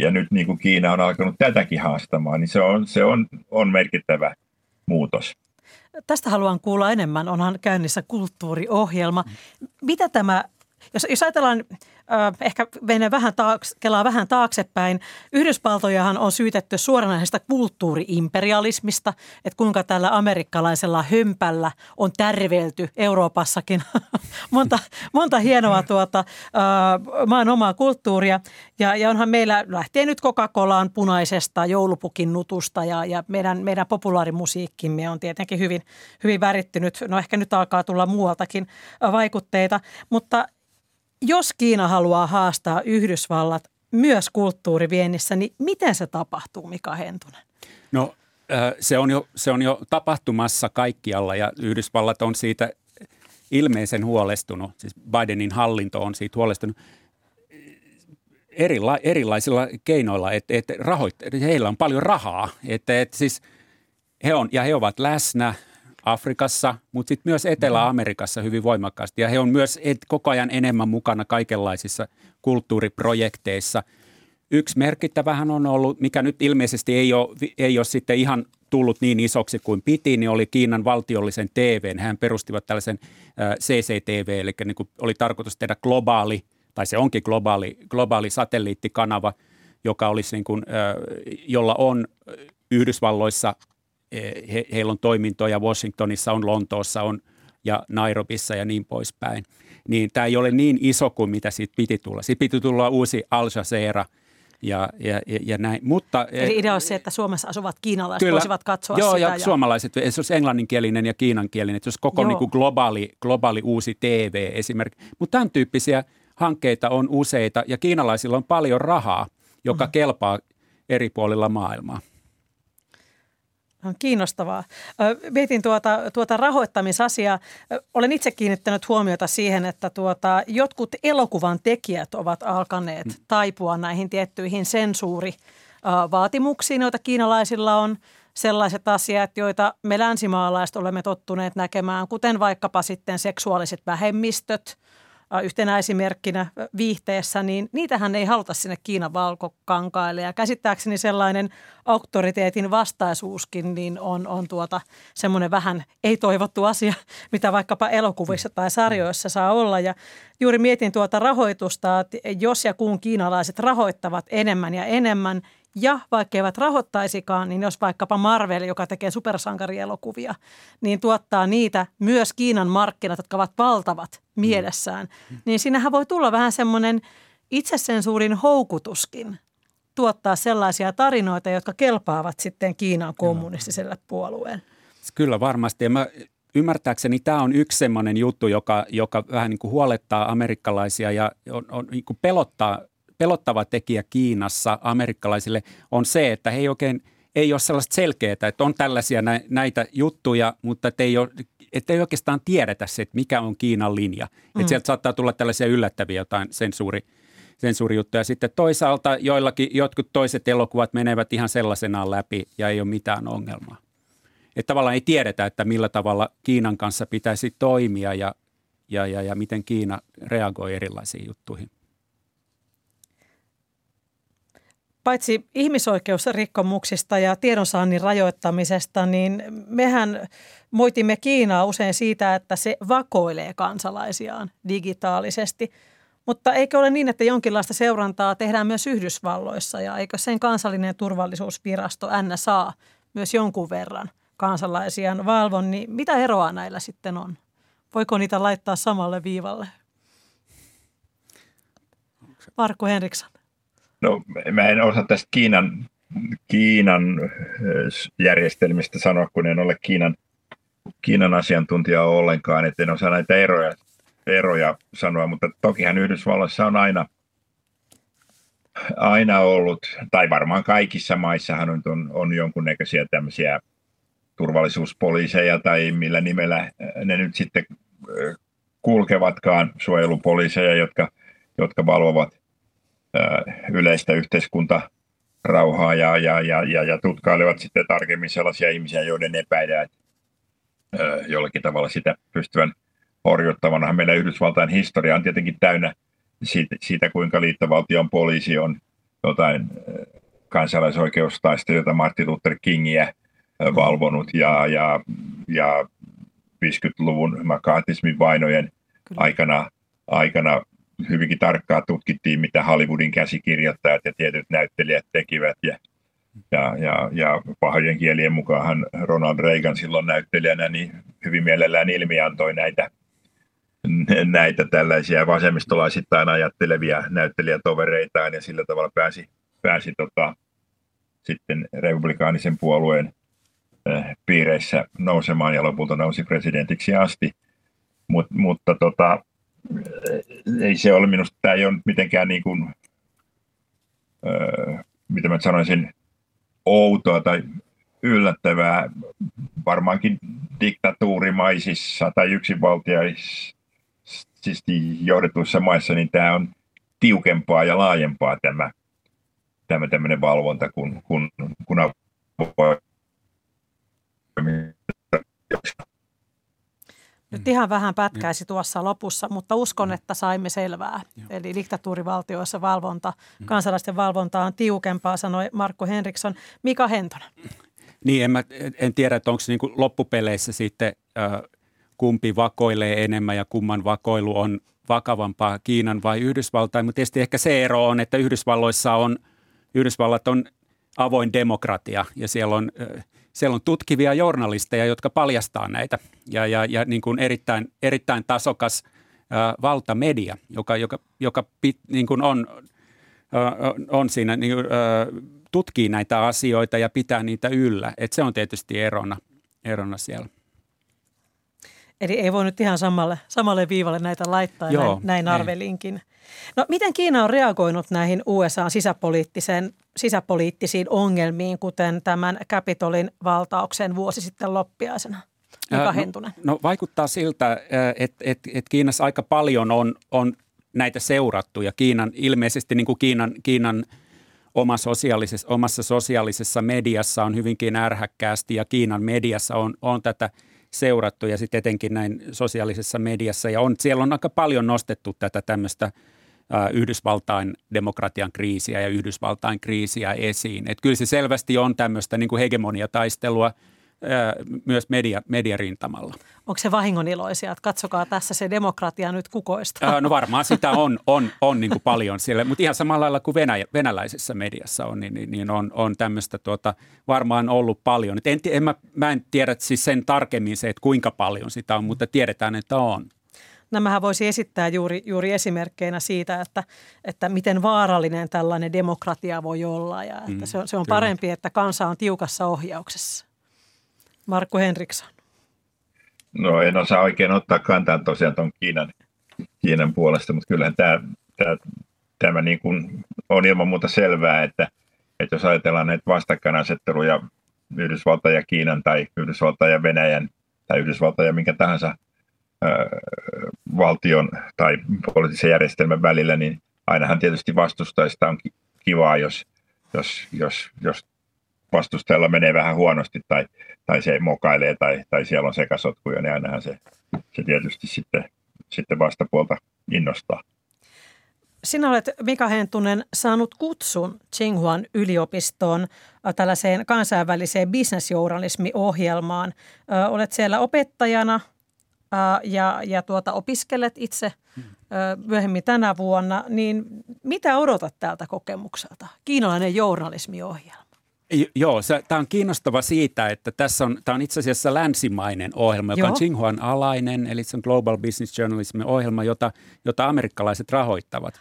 Ja nyt niin kuin Kiina on alkanut tätäkin haastamaan, niin se on, se on, on merkittävä muutos. tästä haluan kuulla enemmän. Onhan käynnissä kulttuuriohjelma. Mitä tämä, jos, jos ajatellaan ehkä menee vähän taakse, kelaa vähän taaksepäin. Yhdysvaltojahan on syytetty suoranaisesta kulttuuriimperialismista, että kuinka tällä amerikkalaisella hömpällä on tärvelty Euroopassakin monta, monta hienoa tuota, maan omaa kulttuuria. Ja, ja onhan meillä, lähtee nyt Coca-Colaan punaisesta joulupukin nutusta ja, ja meidän, meidän populaarimusiikkimme on tietenkin hyvin, hyvin värittynyt. No ehkä nyt alkaa tulla muualtakin vaikutteita, mutta jos Kiina haluaa haastaa Yhdysvallat myös kulttuuriviennissä, niin miten se tapahtuu, Mika Hentunen? No se on jo, se on jo tapahtumassa kaikkialla ja Yhdysvallat on siitä ilmeisen huolestunut, siis Bidenin hallinto on siitä huolestunut. Erila, erilaisilla keinoilla, että, että rahoit, heillä on paljon rahaa, että, että siis he on, ja he ovat läsnä Afrikassa, mutta sitten myös Etelä-Amerikassa hyvin voimakkaasti. Ja he on myös koko ajan enemmän mukana kaikenlaisissa kulttuuriprojekteissa. Yksi merkittävähän on ollut, mikä nyt ilmeisesti ei ole, ei ole sitten ihan tullut niin isoksi kuin piti, niin oli Kiinan valtiollisen TV. Hän perustivat tällaisen CCTV, eli niin kuin oli tarkoitus tehdä globaali, tai se onkin globaali, globaali satelliittikanava, joka olisi niin kuin, jolla on Yhdysvalloissa he, heillä on toimintoja Washingtonissa, on Lontoossa on ja Nairobissa ja niin poispäin. Niin tämä ei ole niin iso kuin mitä siitä piti tulla. Siitä piti tulla uusi Al Jazeera ja, ja, ja, ja näin. Mutta, Eli idea on se, että Suomessa asuvat kiinalaiset kyllä, voisivat katsoa joo, sitä. Joo, ja, suomalaiset, se olisi englanninkielinen ja kiinankielinen, että se olisi koko niin kuin globaali, globaali uusi TV esimerkiksi. Mutta tämän tyyppisiä hankkeita on useita ja kiinalaisilla on paljon rahaa, joka mm-hmm. kelpaa eri puolilla maailmaa. On kiinnostavaa. Mietin tuota, tuota rahoittamisasiaa. Olen itse kiinnittänyt huomiota siihen, että tuota, jotkut elokuvan tekijät ovat alkaneet mm. taipua näihin tiettyihin sensuurivaatimuksiin, joita kiinalaisilla on. Sellaiset asiat, joita me länsimaalaiset olemme tottuneet näkemään, kuten vaikkapa sitten seksuaaliset vähemmistöt – yhtenä esimerkkinä viihteessä, niin niitähän ei haluta sinne Kiinan valkokankaille. Ja käsittääkseni sellainen auktoriteetin vastaisuuskin niin on, on tuota semmoinen vähän ei-toivottu asia, mitä vaikkapa elokuvissa tai sarjoissa saa olla. Ja juuri mietin tuota rahoitusta, että jos ja kun kiinalaiset rahoittavat enemmän ja enemmän – ja vaikka eivät rahoittaisikaan, niin jos vaikkapa Marvel, joka tekee supersankarielokuvia, niin tuottaa niitä myös Kiinan markkinat, jotka ovat valtavat mielessään, mm. niin siinähän voi tulla vähän semmoinen itsesensuurin houkutuskin tuottaa sellaisia tarinoita, jotka kelpaavat sitten Kiinan kommunistiselle puolueen. Kyllä varmasti. Ja mä ymmärtääkseni tämä on yksi sellainen juttu, joka, joka vähän niin kuin huolettaa amerikkalaisia ja on, on, niin kuin pelottaa pelottava tekijä Kiinassa amerikkalaisille on se, että he ei oikein ei ole sellaista selkeää, että on tällaisia näitä juttuja, mutta että ei, ole, että ei oikeastaan tiedetä se, että mikä on Kiinan linja. Mm. Että sieltä saattaa tulla tällaisia yllättäviä jotain sensuuri, sensuurijuttuja. Sitten toisaalta joillakin, jotkut toiset elokuvat menevät ihan sellaisenaan läpi ja ei ole mitään ongelmaa. Että tavallaan ei tiedetä, että millä tavalla Kiinan kanssa pitäisi toimia ja, ja, ja, ja miten Kiina reagoi erilaisiin juttuihin. Paitsi ihmisoikeusrikkomuksista ja tiedonsaannin rajoittamisesta, niin mehän moitimme Kiinaa usein siitä, että se vakoilee kansalaisiaan digitaalisesti. Mutta eikö ole niin, että jonkinlaista seurantaa tehdään myös Yhdysvalloissa ja eikö sen kansallinen turvallisuusvirasto NSA myös jonkun verran kansalaisiaan valvon, niin mitä eroa näillä sitten on? Voiko niitä laittaa samalle viivalle? Markku Henriksson. No mä en osaa tästä Kiinan, Kiinan järjestelmistä sanoa, kun en ole Kiinan, Kiinan asiantuntija ollenkaan, että en osaa näitä eroja, eroja sanoa, mutta tokihan Yhdysvalloissa on aina, aina ollut, tai varmaan kaikissa maissahan on, on, on jonkunnäköisiä tämmöisiä turvallisuuspoliiseja tai millä nimellä ne nyt sitten kulkevatkaan suojelupoliiseja, jotka, jotka valvovat yleistä yhteiskuntarauhaa ja, ja, ja, ja, ja tutkailevat sitten tarkemmin sellaisia ihmisiä, joiden epäidään jollakin tavalla sitä pystyvän horjuttavana. Meillä Yhdysvaltain historia on tietenkin täynnä siitä, siitä kuinka liittovaltion poliisi on jotain kansalaisoikeustaista, jota Martin Luther Kingiä valvonut ja, ja, ja 50-luvun makaatismin vainojen aikana, aikana hyvinkin tarkkaan tutkittiin, mitä Hollywoodin käsikirjoittajat ja tietyt näyttelijät tekivät. Ja, ja, ja, ja pahojen kielien mukaan Ronald Reagan silloin näyttelijänä niin hyvin mielellään ilmiantoi näitä, näitä tällaisia vasemmistolaisittain ajattelevia näyttelijätovereitaan ja sillä tavalla pääsi, pääsi tota, sitten republikaanisen puolueen äh, piireissä nousemaan ja lopulta nousi presidentiksi asti. Mut, mutta tota, ei se ole minusta, tämä ei ole mitenkään niin kuin, öö, mitä mä sanoisin, outoa tai yllättävää. Varmaankin diktatuurimaisissa tai yksinvaltiaisesti johdetuissa maissa, niin tämä on tiukempaa ja laajempaa tämä, tämä tämmöinen valvonta, kun, kun, kun nyt ihan vähän pätkäisi tuossa lopussa, mutta uskon, että saimme selvää. Eli diktatuurivaltioissa valvonta, mm. kansalaisten valvonta on tiukempaa, sanoi Markku Henriksson. Mika Hentonen. Niin, en, mä, en tiedä, että onko niin loppupeleissä sitten äh, kumpi vakoilee enemmän ja kumman vakoilu on vakavampaa, Kiinan vai Yhdysvaltain. Mutta tietysti ehkä se ero on, että Yhdysvalloissa on, Yhdysvallat on avoin demokratia ja siellä on äh, – siellä on tutkivia journalisteja, jotka paljastaa näitä ja, ja, ja niin kuin erittäin, erittäin tasokas ä, valtamedia, joka, joka, joka pit, niin kuin on, ä, on siinä, niin kuin, ä, tutkii näitä asioita ja pitää niitä yllä. Et se on tietysti erona, erona siellä. Eli ei voi nyt ihan samalle, samalle viivalle näitä laittaa, Joo, näin, näin arvelinkin. No miten Kiina on reagoinut näihin USA sisäpoliittiseen, sisäpoliittisiin ongelmiin, kuten tämän Capitolin valtauksen vuosi sitten loppiaisena? Mika Hentunen. No, no vaikuttaa siltä, että et, et Kiinassa aika paljon on, on näitä seurattu ja Kiinan, ilmeisesti niin kuin Kiinan, Kiinan oma sosiaalisessa, omassa sosiaalisessa mediassa on hyvinkin ärhäkkäästi ja Kiinan mediassa on, on tätä – seurattu ja sitten etenkin näin sosiaalisessa mediassa. Ja on, siellä on aika paljon nostettu tätä tämmöistä Yhdysvaltain demokratian kriisiä ja Yhdysvaltain kriisiä esiin. Että kyllä se selvästi on tämmöistä niin kuin hegemoniataistelua myös media, mediarintamalla. Onko se vahingoniloisia, että katsokaa tässä se demokratia nyt kukoista? No varmaan sitä on, on, on niin kuin paljon siellä, mutta ihan samalla lailla kuin Venäjä, venäläisessä mediassa on, niin, niin, niin on, on tämmöistä tuota, varmaan ollut paljon. Et en, en mä, mä en tiedä siis sen tarkemmin se, että kuinka paljon sitä on, mutta tiedetään, että on nämähän voisi esittää juuri, juuri esimerkkeinä siitä, että, että miten vaarallinen tällainen demokratia voi olla ja että mm, se on, se on parempi, että kansa on tiukassa ohjauksessa. Markku Henriksson. No en osaa oikein ottaa kantaa tosiaan tuon Kiinan, Kiinan puolesta, mutta kyllähän tämä, tämä, tämä niin kuin on ilman muuta selvää, että, että jos ajatellaan näitä vastakkainasetteluja Yhdysvaltain ja Kiinan tai Yhdysvaltain ja Venäjän tai Yhdysvaltain ja minkä tahansa valtion tai poliittisen järjestelmän välillä, niin ainahan tietysti vastustajista on kivaa, jos, jos, jos, jos vastustajalla menee vähän huonosti tai, tai se mokailee tai, tai siellä on sekasotkuja, niin ainahan se, se tietysti sitten, sitten vastapuolta innostaa. Sinä olet, Mika Hentunen, saanut kutsun Tsinghuan yliopistoon tällaiseen kansainväliseen bisnesjournalismiohjelmaan. Olet siellä opettajana ja, ja tuota, opiskelet itse myöhemmin tänä vuonna, niin mitä odotat tältä kokemukselta? Kiinalainen journalismiohjelma. Joo, tämä on kiinnostava siitä, että tässä on, tämä on itse asiassa länsimainen ohjelma, joka Joo. on Tsinghuan alainen, eli se on Global Business Journalism ohjelma, jota, jota amerikkalaiset rahoittavat.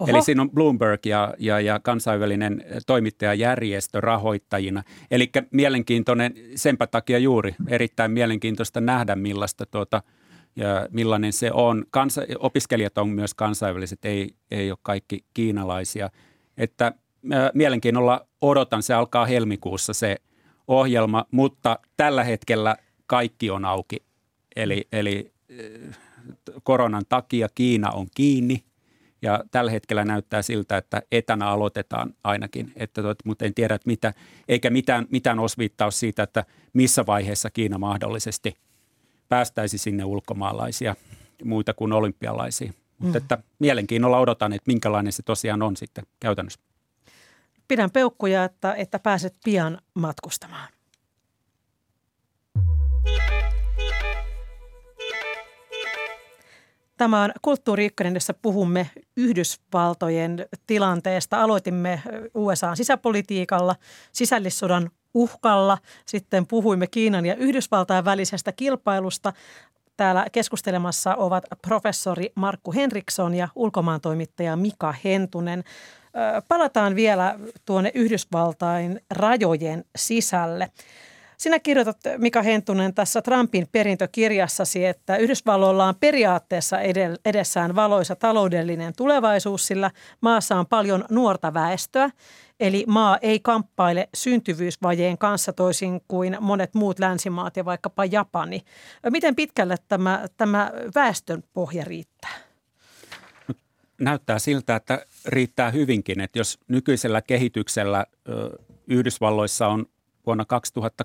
Oho. Eli siinä on Bloomberg ja, ja, ja kansainvälinen toimittajajärjestö rahoittajina. Eli mielenkiintoinen, senpä takia juuri erittäin mielenkiintoista nähdä, millaista tuota, ja millainen se on. Kansa, opiskelijat on myös kansainväliset, ei, ei ole kaikki kiinalaisia. Että mielenkiinnolla odotan, se alkaa helmikuussa se ohjelma, mutta tällä hetkellä kaikki on auki. Eli, eli koronan takia Kiina on kiinni ja tällä hetkellä näyttää siltä, että etänä aloitetaan ainakin, että, mutta en tiedä, että mitä, eikä mitään, mitään osviittaa siitä, että missä vaiheessa Kiina mahdollisesti päästäisi sinne ulkomaalaisia muita kuin olympialaisia. Mm. Mutta että mielenkiinnolla odotan, että minkälainen se tosiaan on sitten käytännössä pidän peukkuja, että, että pääset pian matkustamaan. Tämä on Kulttuuri Ykkönen, jossa puhumme Yhdysvaltojen tilanteesta. Aloitimme USAn sisäpolitiikalla, sisällissodan uhkalla. Sitten puhuimme Kiinan ja Yhdysvaltain välisestä kilpailusta. Täällä keskustelemassa ovat professori Markku Henriksson ja ulkomaantoimittaja Mika Hentunen. Palataan vielä tuonne Yhdysvaltain rajojen sisälle. Sinä kirjoitat, Mika Hentunen, tässä Trumpin perintökirjassasi, että Yhdysvalloilla on periaatteessa edessään valoisa taloudellinen tulevaisuus, sillä maassa on paljon nuorta väestöä. Eli maa ei kamppaile syntyvyysvajeen kanssa toisin kuin monet muut länsimaat ja vaikkapa Japani. Miten pitkälle tämä, tämä väestön pohja riittää? Näyttää siltä, että riittää hyvinkin, että jos nykyisellä kehityksellä Yhdysvalloissa on vuonna 2000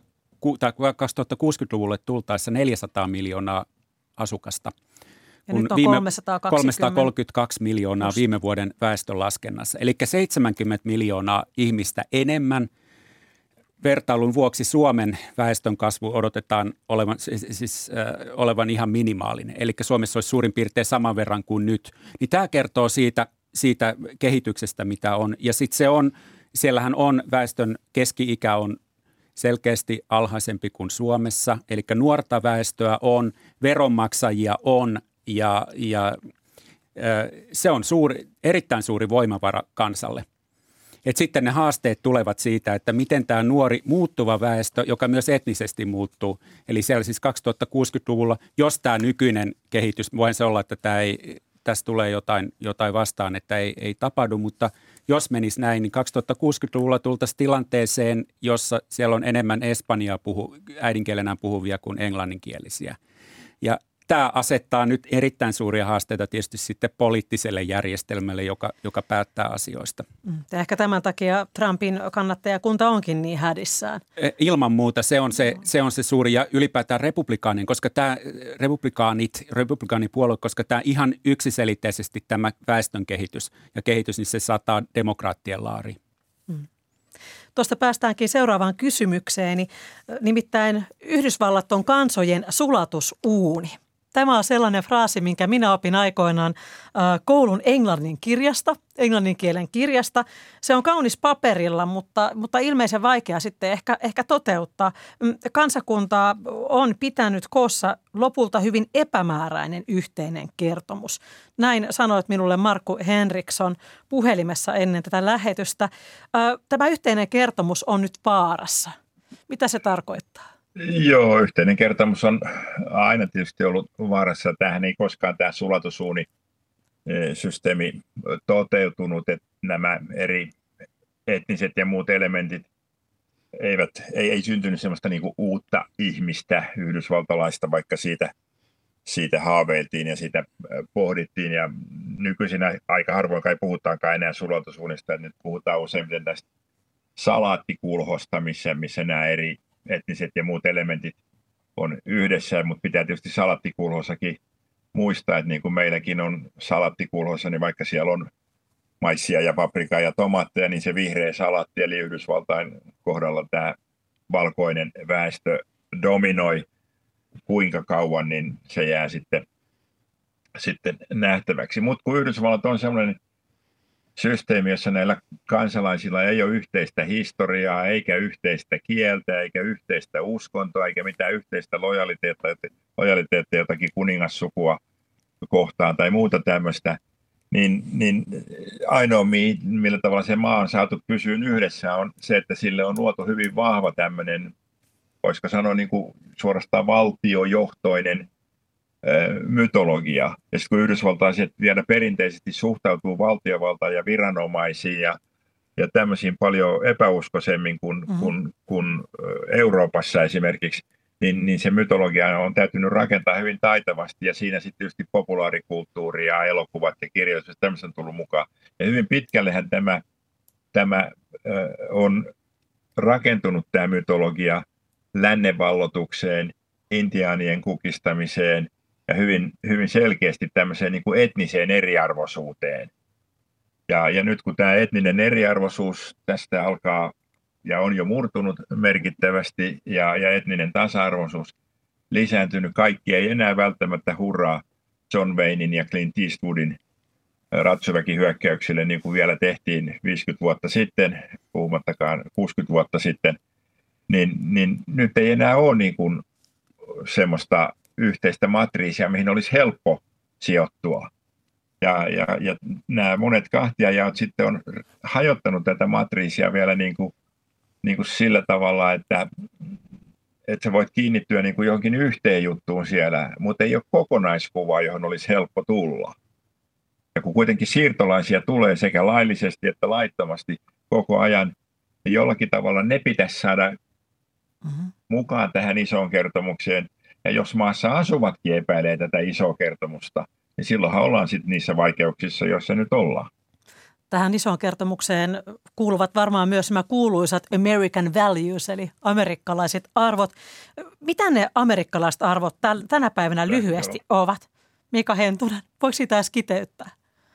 tai 2060-luvulle tultaessa 400 miljoonaa asukasta. Ja kun nyt on viime, 320. 332 miljoonaa viime vuoden väestönlaskennassa. Eli 70 miljoonaa ihmistä enemmän. Vertailun vuoksi Suomen väestön kasvu odotetaan olevan, siis, siis äh, olevan ihan minimaalinen. Eli Suomessa olisi suurin piirtein saman verran kuin nyt. Niin tämä kertoo siitä, siitä kehityksestä, mitä on. Ja sitten se on, siellähän on väestön keski-ikä on selkeästi alhaisempi kuin Suomessa. Eli nuorta väestöä on, veronmaksajia on ja, ja se on suuri, erittäin suuri voimavara kansalle. Et sitten ne haasteet tulevat siitä, että miten tämä nuori muuttuva väestö, joka myös etnisesti muuttuu, eli siellä siis 2060-luvulla, jos tämä nykyinen kehitys, voin se olla, että tämä ei, tässä tulee jotain, jotain vastaan, että ei, ei tapahdu, mutta jos menisi näin, niin 2060-luvulla tultaisiin tilanteeseen, jossa siellä on enemmän espanjaa puhu, äidinkielenään puhuvia kuin englanninkielisiä. Ja tämä asettaa nyt erittäin suuria haasteita tietysti sitten poliittiselle järjestelmälle, joka, joka päättää asioista. Mm. Ja ehkä tämän takia Trumpin kannattajakunta onkin niin hädissään. E, ilman muuta se on se, se, on se suuri ja ylipäätään republikaanin, koska tämä republikaanit, republikaanipuolue, koska tämä ihan yksiselitteisesti tämä väestön kehitys ja kehitys, niin se saattaa demokraattien laari. Mm. Tuosta päästäänkin seuraavaan kysymykseeni, nimittäin Yhdysvallat on kansojen sulatusuuni. Tämä on sellainen fraasi, minkä minä opin aikoinaan koulun englannin kirjasta, englannin kielen kirjasta. Se on kaunis paperilla, mutta, mutta ilmeisen vaikea sitten ehkä, ehkä toteuttaa. Mm, kansakuntaa on pitänyt koossa lopulta hyvin epämääräinen yhteinen kertomus. Näin sanoit minulle Markku Henriksson puhelimessa ennen tätä lähetystä. Tämä yhteinen kertomus on nyt vaarassa. Mitä se tarkoittaa? Joo, yhteinen kertomus on aina tietysti ollut vaarassa. Tähän ei koskaan tämä sulatusuuni e, systeemi toteutunut, että nämä eri etniset ja muut elementit eivät, ei, ei syntynyt sellaista niin uutta ihmistä yhdysvaltalaista, vaikka siitä, siitä haaveiltiin ja siitä pohdittiin. Ja nykyisinä aika harvoin kai puhutaankaan enää sulatusuunista, että nyt puhutaan useimmiten tästä salaattikulhosta, missä, missä nämä eri etniset ja muut elementit on yhdessä, mutta pitää tietysti salattikulhossakin muistaa, että niin kuin meilläkin on salattikulhossa, niin vaikka siellä on maissia ja paprikaa ja tomaatteja, niin se vihreä salatti, eli Yhdysvaltain kohdalla tämä valkoinen väestö dominoi kuinka kauan, niin se jää sitten, sitten nähtäväksi. Mutta kun Yhdysvallat on sellainen systeemi, jossa näillä kansalaisilla ei ole yhteistä historiaa, eikä yhteistä kieltä, eikä yhteistä uskontoa, eikä mitään yhteistä lojaliteettia, lojaliteettia jotakin kuningassukua kohtaan tai muuta tämmöistä, niin, niin ainoa, millä tavalla se maa on saatu pysyä yhdessä, on se, että sille on luotu hyvin vahva tämmöinen, voisiko sanoa niin kuin suorastaan valtiojohtoinen mytologia. Ja sitten kun yhdysvaltaiset vielä perinteisesti suhtautuu valtiovaltaan ja viranomaisiin ja, ja tämmöisiin paljon epäuskoisemmin kuin, mm-hmm. kuin, kuin Euroopassa esimerkiksi, niin, niin se mytologia on täytynyt rakentaa hyvin taitavasti ja siinä sitten tietysti populaarikulttuuri ja elokuvat ja kirjallisuus tämmöistä on tullut mukaan. Ja hyvin pitkällehän tämä, tämä äh, on rakentunut tämä mytologia lännenvallotukseen, intiaanien kukistamiseen – ja hyvin, hyvin selkeästi tämmöiseen niin kuin etniseen eriarvoisuuteen. Ja, ja nyt kun tämä etninen eriarvoisuus tästä alkaa ja on jo murtunut merkittävästi ja, ja etninen tasa-arvoisuus lisääntynyt, kaikki ei enää välttämättä hurraa John Waynein ja Clint Eastwoodin ratsuväkihyökkäyksille, niin kuin vielä tehtiin 50 vuotta sitten, puhumattakaan 60 vuotta sitten, niin, niin nyt ei enää ole niin kuin semmoista yhteistä matriisia, mihin olisi helppo sijoittua. Ja, ja, ja nämä monet kahtiajaot sitten on hajottanut tätä matriisia vielä niin kuin, niin kuin sillä tavalla, että, että sä voit kiinnittyä niin kuin johonkin yhteen juttuun siellä, mutta ei ole kokonaiskuvaa, johon olisi helppo tulla. Ja kun kuitenkin siirtolaisia tulee sekä laillisesti että laittomasti koko ajan, niin jollakin tavalla ne pitäisi saada mm-hmm. mukaan tähän isoon kertomukseen. Ja jos maassa asuvatkin epäilee tätä isoa kertomusta, niin silloinhan ollaan sitten niissä vaikeuksissa, joissa nyt ollaan. Tähän isoon kertomukseen kuuluvat varmaan myös nämä kuuluisat American values, eli amerikkalaiset arvot. Mitä ne amerikkalaiset arvot tänä päivänä lyhyesti ovat? Mika Hentunen, voiko sitä edes kiteyttää?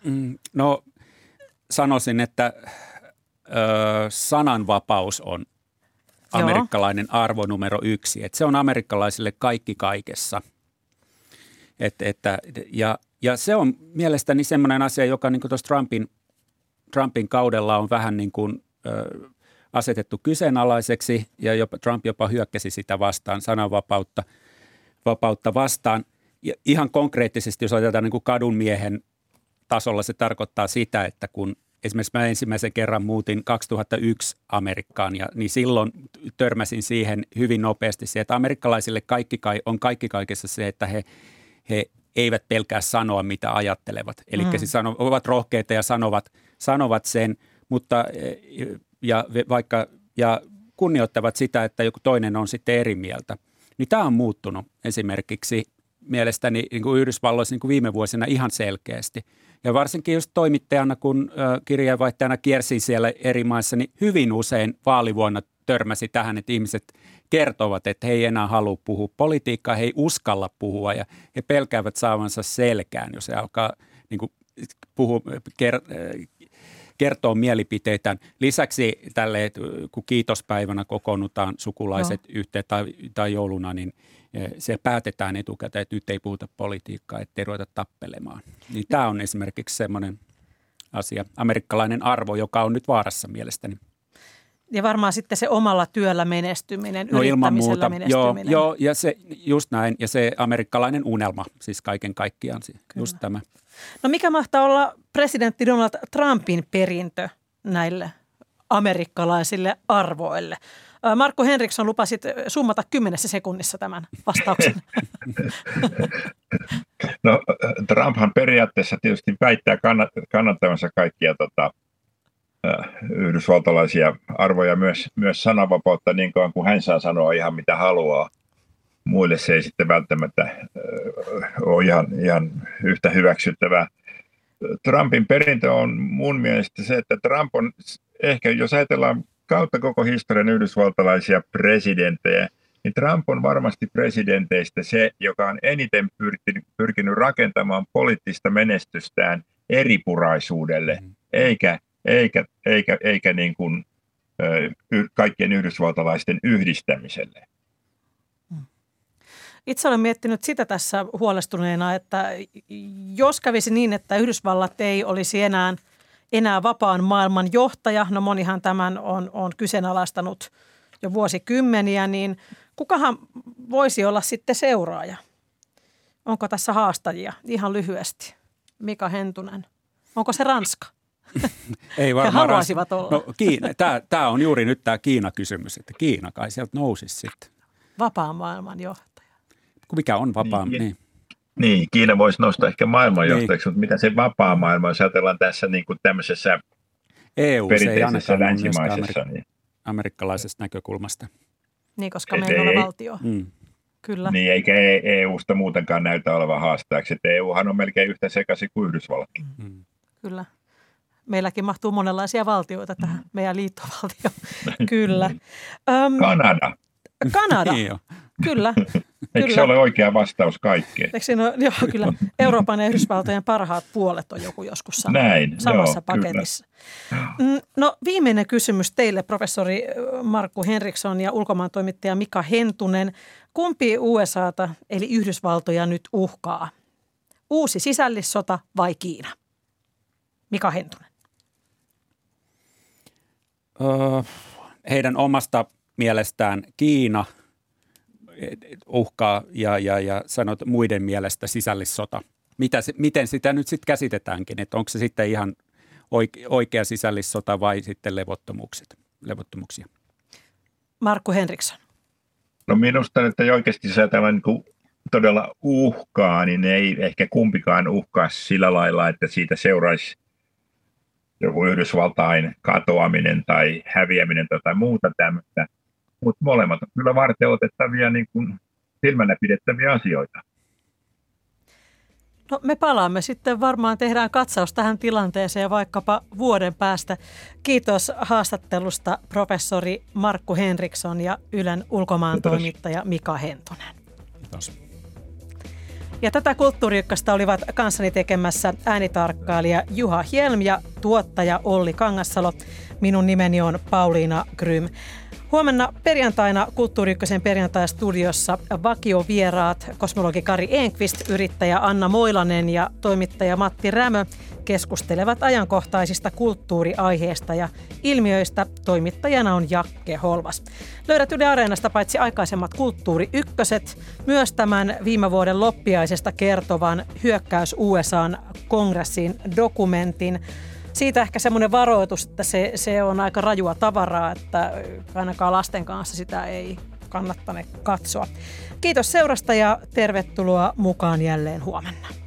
Mm, no sanoisin, että ö, sananvapaus on amerikkalainen Joo. arvo numero yksi. Että se on amerikkalaisille kaikki kaikessa. Et, että, ja, ja se on mielestäni semmoinen asia, joka niin tuossa Trumpin, Trumpin kaudella on vähän niin kuin, ö, asetettu kyseenalaiseksi ja jopa, Trump jopa hyökkäsi sitä vastaan, sananvapautta vapautta vastaan. Ja ihan konkreettisesti, jos otetaan niin kuin kadunmiehen tasolla se tarkoittaa sitä, että kun esimerkiksi mä ensimmäisen kerran muutin 2001 Amerikkaan, ja, niin silloin törmäsin siihen hyvin nopeasti se, että amerikkalaisille kaikki kai, on kaikki kaikessa se, että he, he eivät pelkää sanoa, mitä ajattelevat. Eli mm. siis sano, ovat rohkeita ja sanovat, sanovat sen, mutta ja vaikka ja kunnioittavat sitä, että joku toinen on sitten eri mieltä. Niin tämä on muuttunut esimerkiksi mielestäni niin kuin Yhdysvalloissa niin kuin viime vuosina ihan selkeästi – ja varsinkin just toimittajana, kun kirjeenvaihtajana kiersin siellä eri maissa, niin hyvin usein vaalivuonna törmäsi tähän, että ihmiset kertovat, että he ei enää halua puhua politiikkaa, he ei uskalla puhua ja he pelkäävät saavansa selkään, jos he alkaa niin kuin, puhua, ker, kertoo mielipiteitään. Lisäksi tälle, kun kiitospäivänä kokoonnutaan sukulaiset no. yhteen tai, tai jouluna, niin – se päätetään etukäteen, että nyt ei puhuta politiikkaa, ettei ruveta tappelemaan. Niin tämä on esimerkiksi semmoinen asia, amerikkalainen arvo, joka on nyt vaarassa mielestäni. Ja varmaan sitten se omalla työllä menestyminen, no, ilman muuta. menestyminen. Joo, joo, ja se just näin. Ja se amerikkalainen unelma, siis kaiken kaikkiaan, Kyllä. just tämä. No mikä mahtaa olla presidentti Donald Trumpin perintö näille amerikkalaisille arvoille? Markku Henriksson lupasit summata kymmenessä sekunnissa tämän vastauksen. No Trumphan periaatteessa tietysti väittää kannattavansa kaikkia tota, yhdysvaltalaisia arvoja, myös, myös sananvapautta niin kauan kuin hän saa sanoa ihan mitä haluaa. Muille se ei sitten välttämättä ole ihan, ihan yhtä hyväksyttävää. Trumpin perintö on mun mielestä se, että Trump on ehkä, jos ajatellaan kautta koko historian yhdysvaltalaisia presidenttejä, niin Trump on varmasti presidenteistä se, joka on eniten pyrkinyt, pyrkinyt rakentamaan poliittista menestystään eripuraisuudelle, mm. eikä, eikä, eikä, eikä niin kuin, ö, kaikkien yhdysvaltalaisten yhdistämiselle. Mm. Itse olen miettinyt sitä tässä huolestuneena, että jos kävisi niin, että Yhdysvallat ei olisi enää – enää vapaan maailman johtaja, no monihan tämän on, on kyseenalaistanut jo vuosikymmeniä, niin kukahan voisi olla sitten seuraaja? Onko tässä haastajia? Ihan lyhyesti. Mika Hentunen. Onko se Ranska? Ei varmaan. He haluaisivat olla. No, Kiina, tämä, tämä on juuri nyt tämä Kiina-kysymys, että Kiina kai sieltä nousisi sitten. Vapaan maailman johtaja. Mikä on vapaa? Niin. niin. Niin, Kiina voisi nostaa ehkä maailmanjohtajaksi, niin. mutta mitä se vapaa maailma, jos ajatellaan tässä niin kuin tämmöisessä EU, perinteisessä länsimaisessa. Amerik- niin. Amerikkalaisesta näkökulmasta. Niin, koska me ei ole valtio. Mm. Kyllä. Niin, eikä EUsta e muutenkaan näytä olevan haastajaksi. EUhan on melkein yhtä sekaisin kuin Yhdysvallatkin. Mm. Kyllä. Meilläkin mahtuu monenlaisia valtioita tähän mm. meidän liittovaltioon. Kyllä. Um, Kanada. Kanada. niin Kyllä. Eikö kyllä. se ole oikea vastaus kaikkeen? Eikö siinä ole, joo, kyllä. Euroopan ja Yhdysvaltojen parhaat puolet on joku joskus sanonut Näin, samassa joo, paketissa. Kyllä. Mm, no viimeinen kysymys teille, professori Markku Henriksson ja ulkomaan toimittaja Mika Hentunen. Kumpi USAta eli Yhdysvaltoja nyt uhkaa? uusi sisällissota vai Kiina? Mika Hentunen. Öö, heidän omasta mielestään Kiina uhkaa ja, ja, ja sanot muiden mielestä sisällissota. Mitä, miten sitä nyt sitten käsitetäänkin, että onko se sitten ihan oikea sisällissota vai sitten levottomuukset, levottomuuksia? Markku Henriksson. No minusta, että oikeasti se niin todella uhkaa, niin ei ehkä kumpikaan uhkaa sillä lailla, että siitä seuraisi joku Yhdysvaltain katoaminen tai häviäminen tai muuta tämmöistä. Mutta molemmat on kyllä varten otettavia niin kuin silmällä pidettäviä asioita. No me palaamme sitten varmaan, tehdään katsaus tähän tilanteeseen vaikkapa vuoden päästä. Kiitos haastattelusta professori Markku Henriksson ja Ylen ulkomaan toimittaja Mika Hentunen. Kiitos. Ja tätä kulttuuriykköstä olivat kanssani tekemässä äänitarkkailija Juha Helm ja tuottaja Olli Kangassalo. Minun nimeni on Pauliina Grym. Huomenna perjantaina Kulttuuri perjantai-studiossa vakiovieraat, kosmologi Kari Enqvist, yrittäjä Anna Moilanen ja toimittaja Matti Rämö keskustelevat ajankohtaisista kulttuuriaiheista ja ilmiöistä. Toimittajana on Jakke Holvas. Löydät Yle Areenasta paitsi aikaisemmat Kulttuuri Ykköset, myös tämän viime vuoden loppiaisesta kertovan hyökkäys USAn kongressiin dokumentin – siitä ehkä semmoinen varoitus, että se, se on aika rajua tavaraa, että ainakaan lasten kanssa sitä ei kannattane katsoa. Kiitos seurasta ja tervetuloa mukaan jälleen huomenna.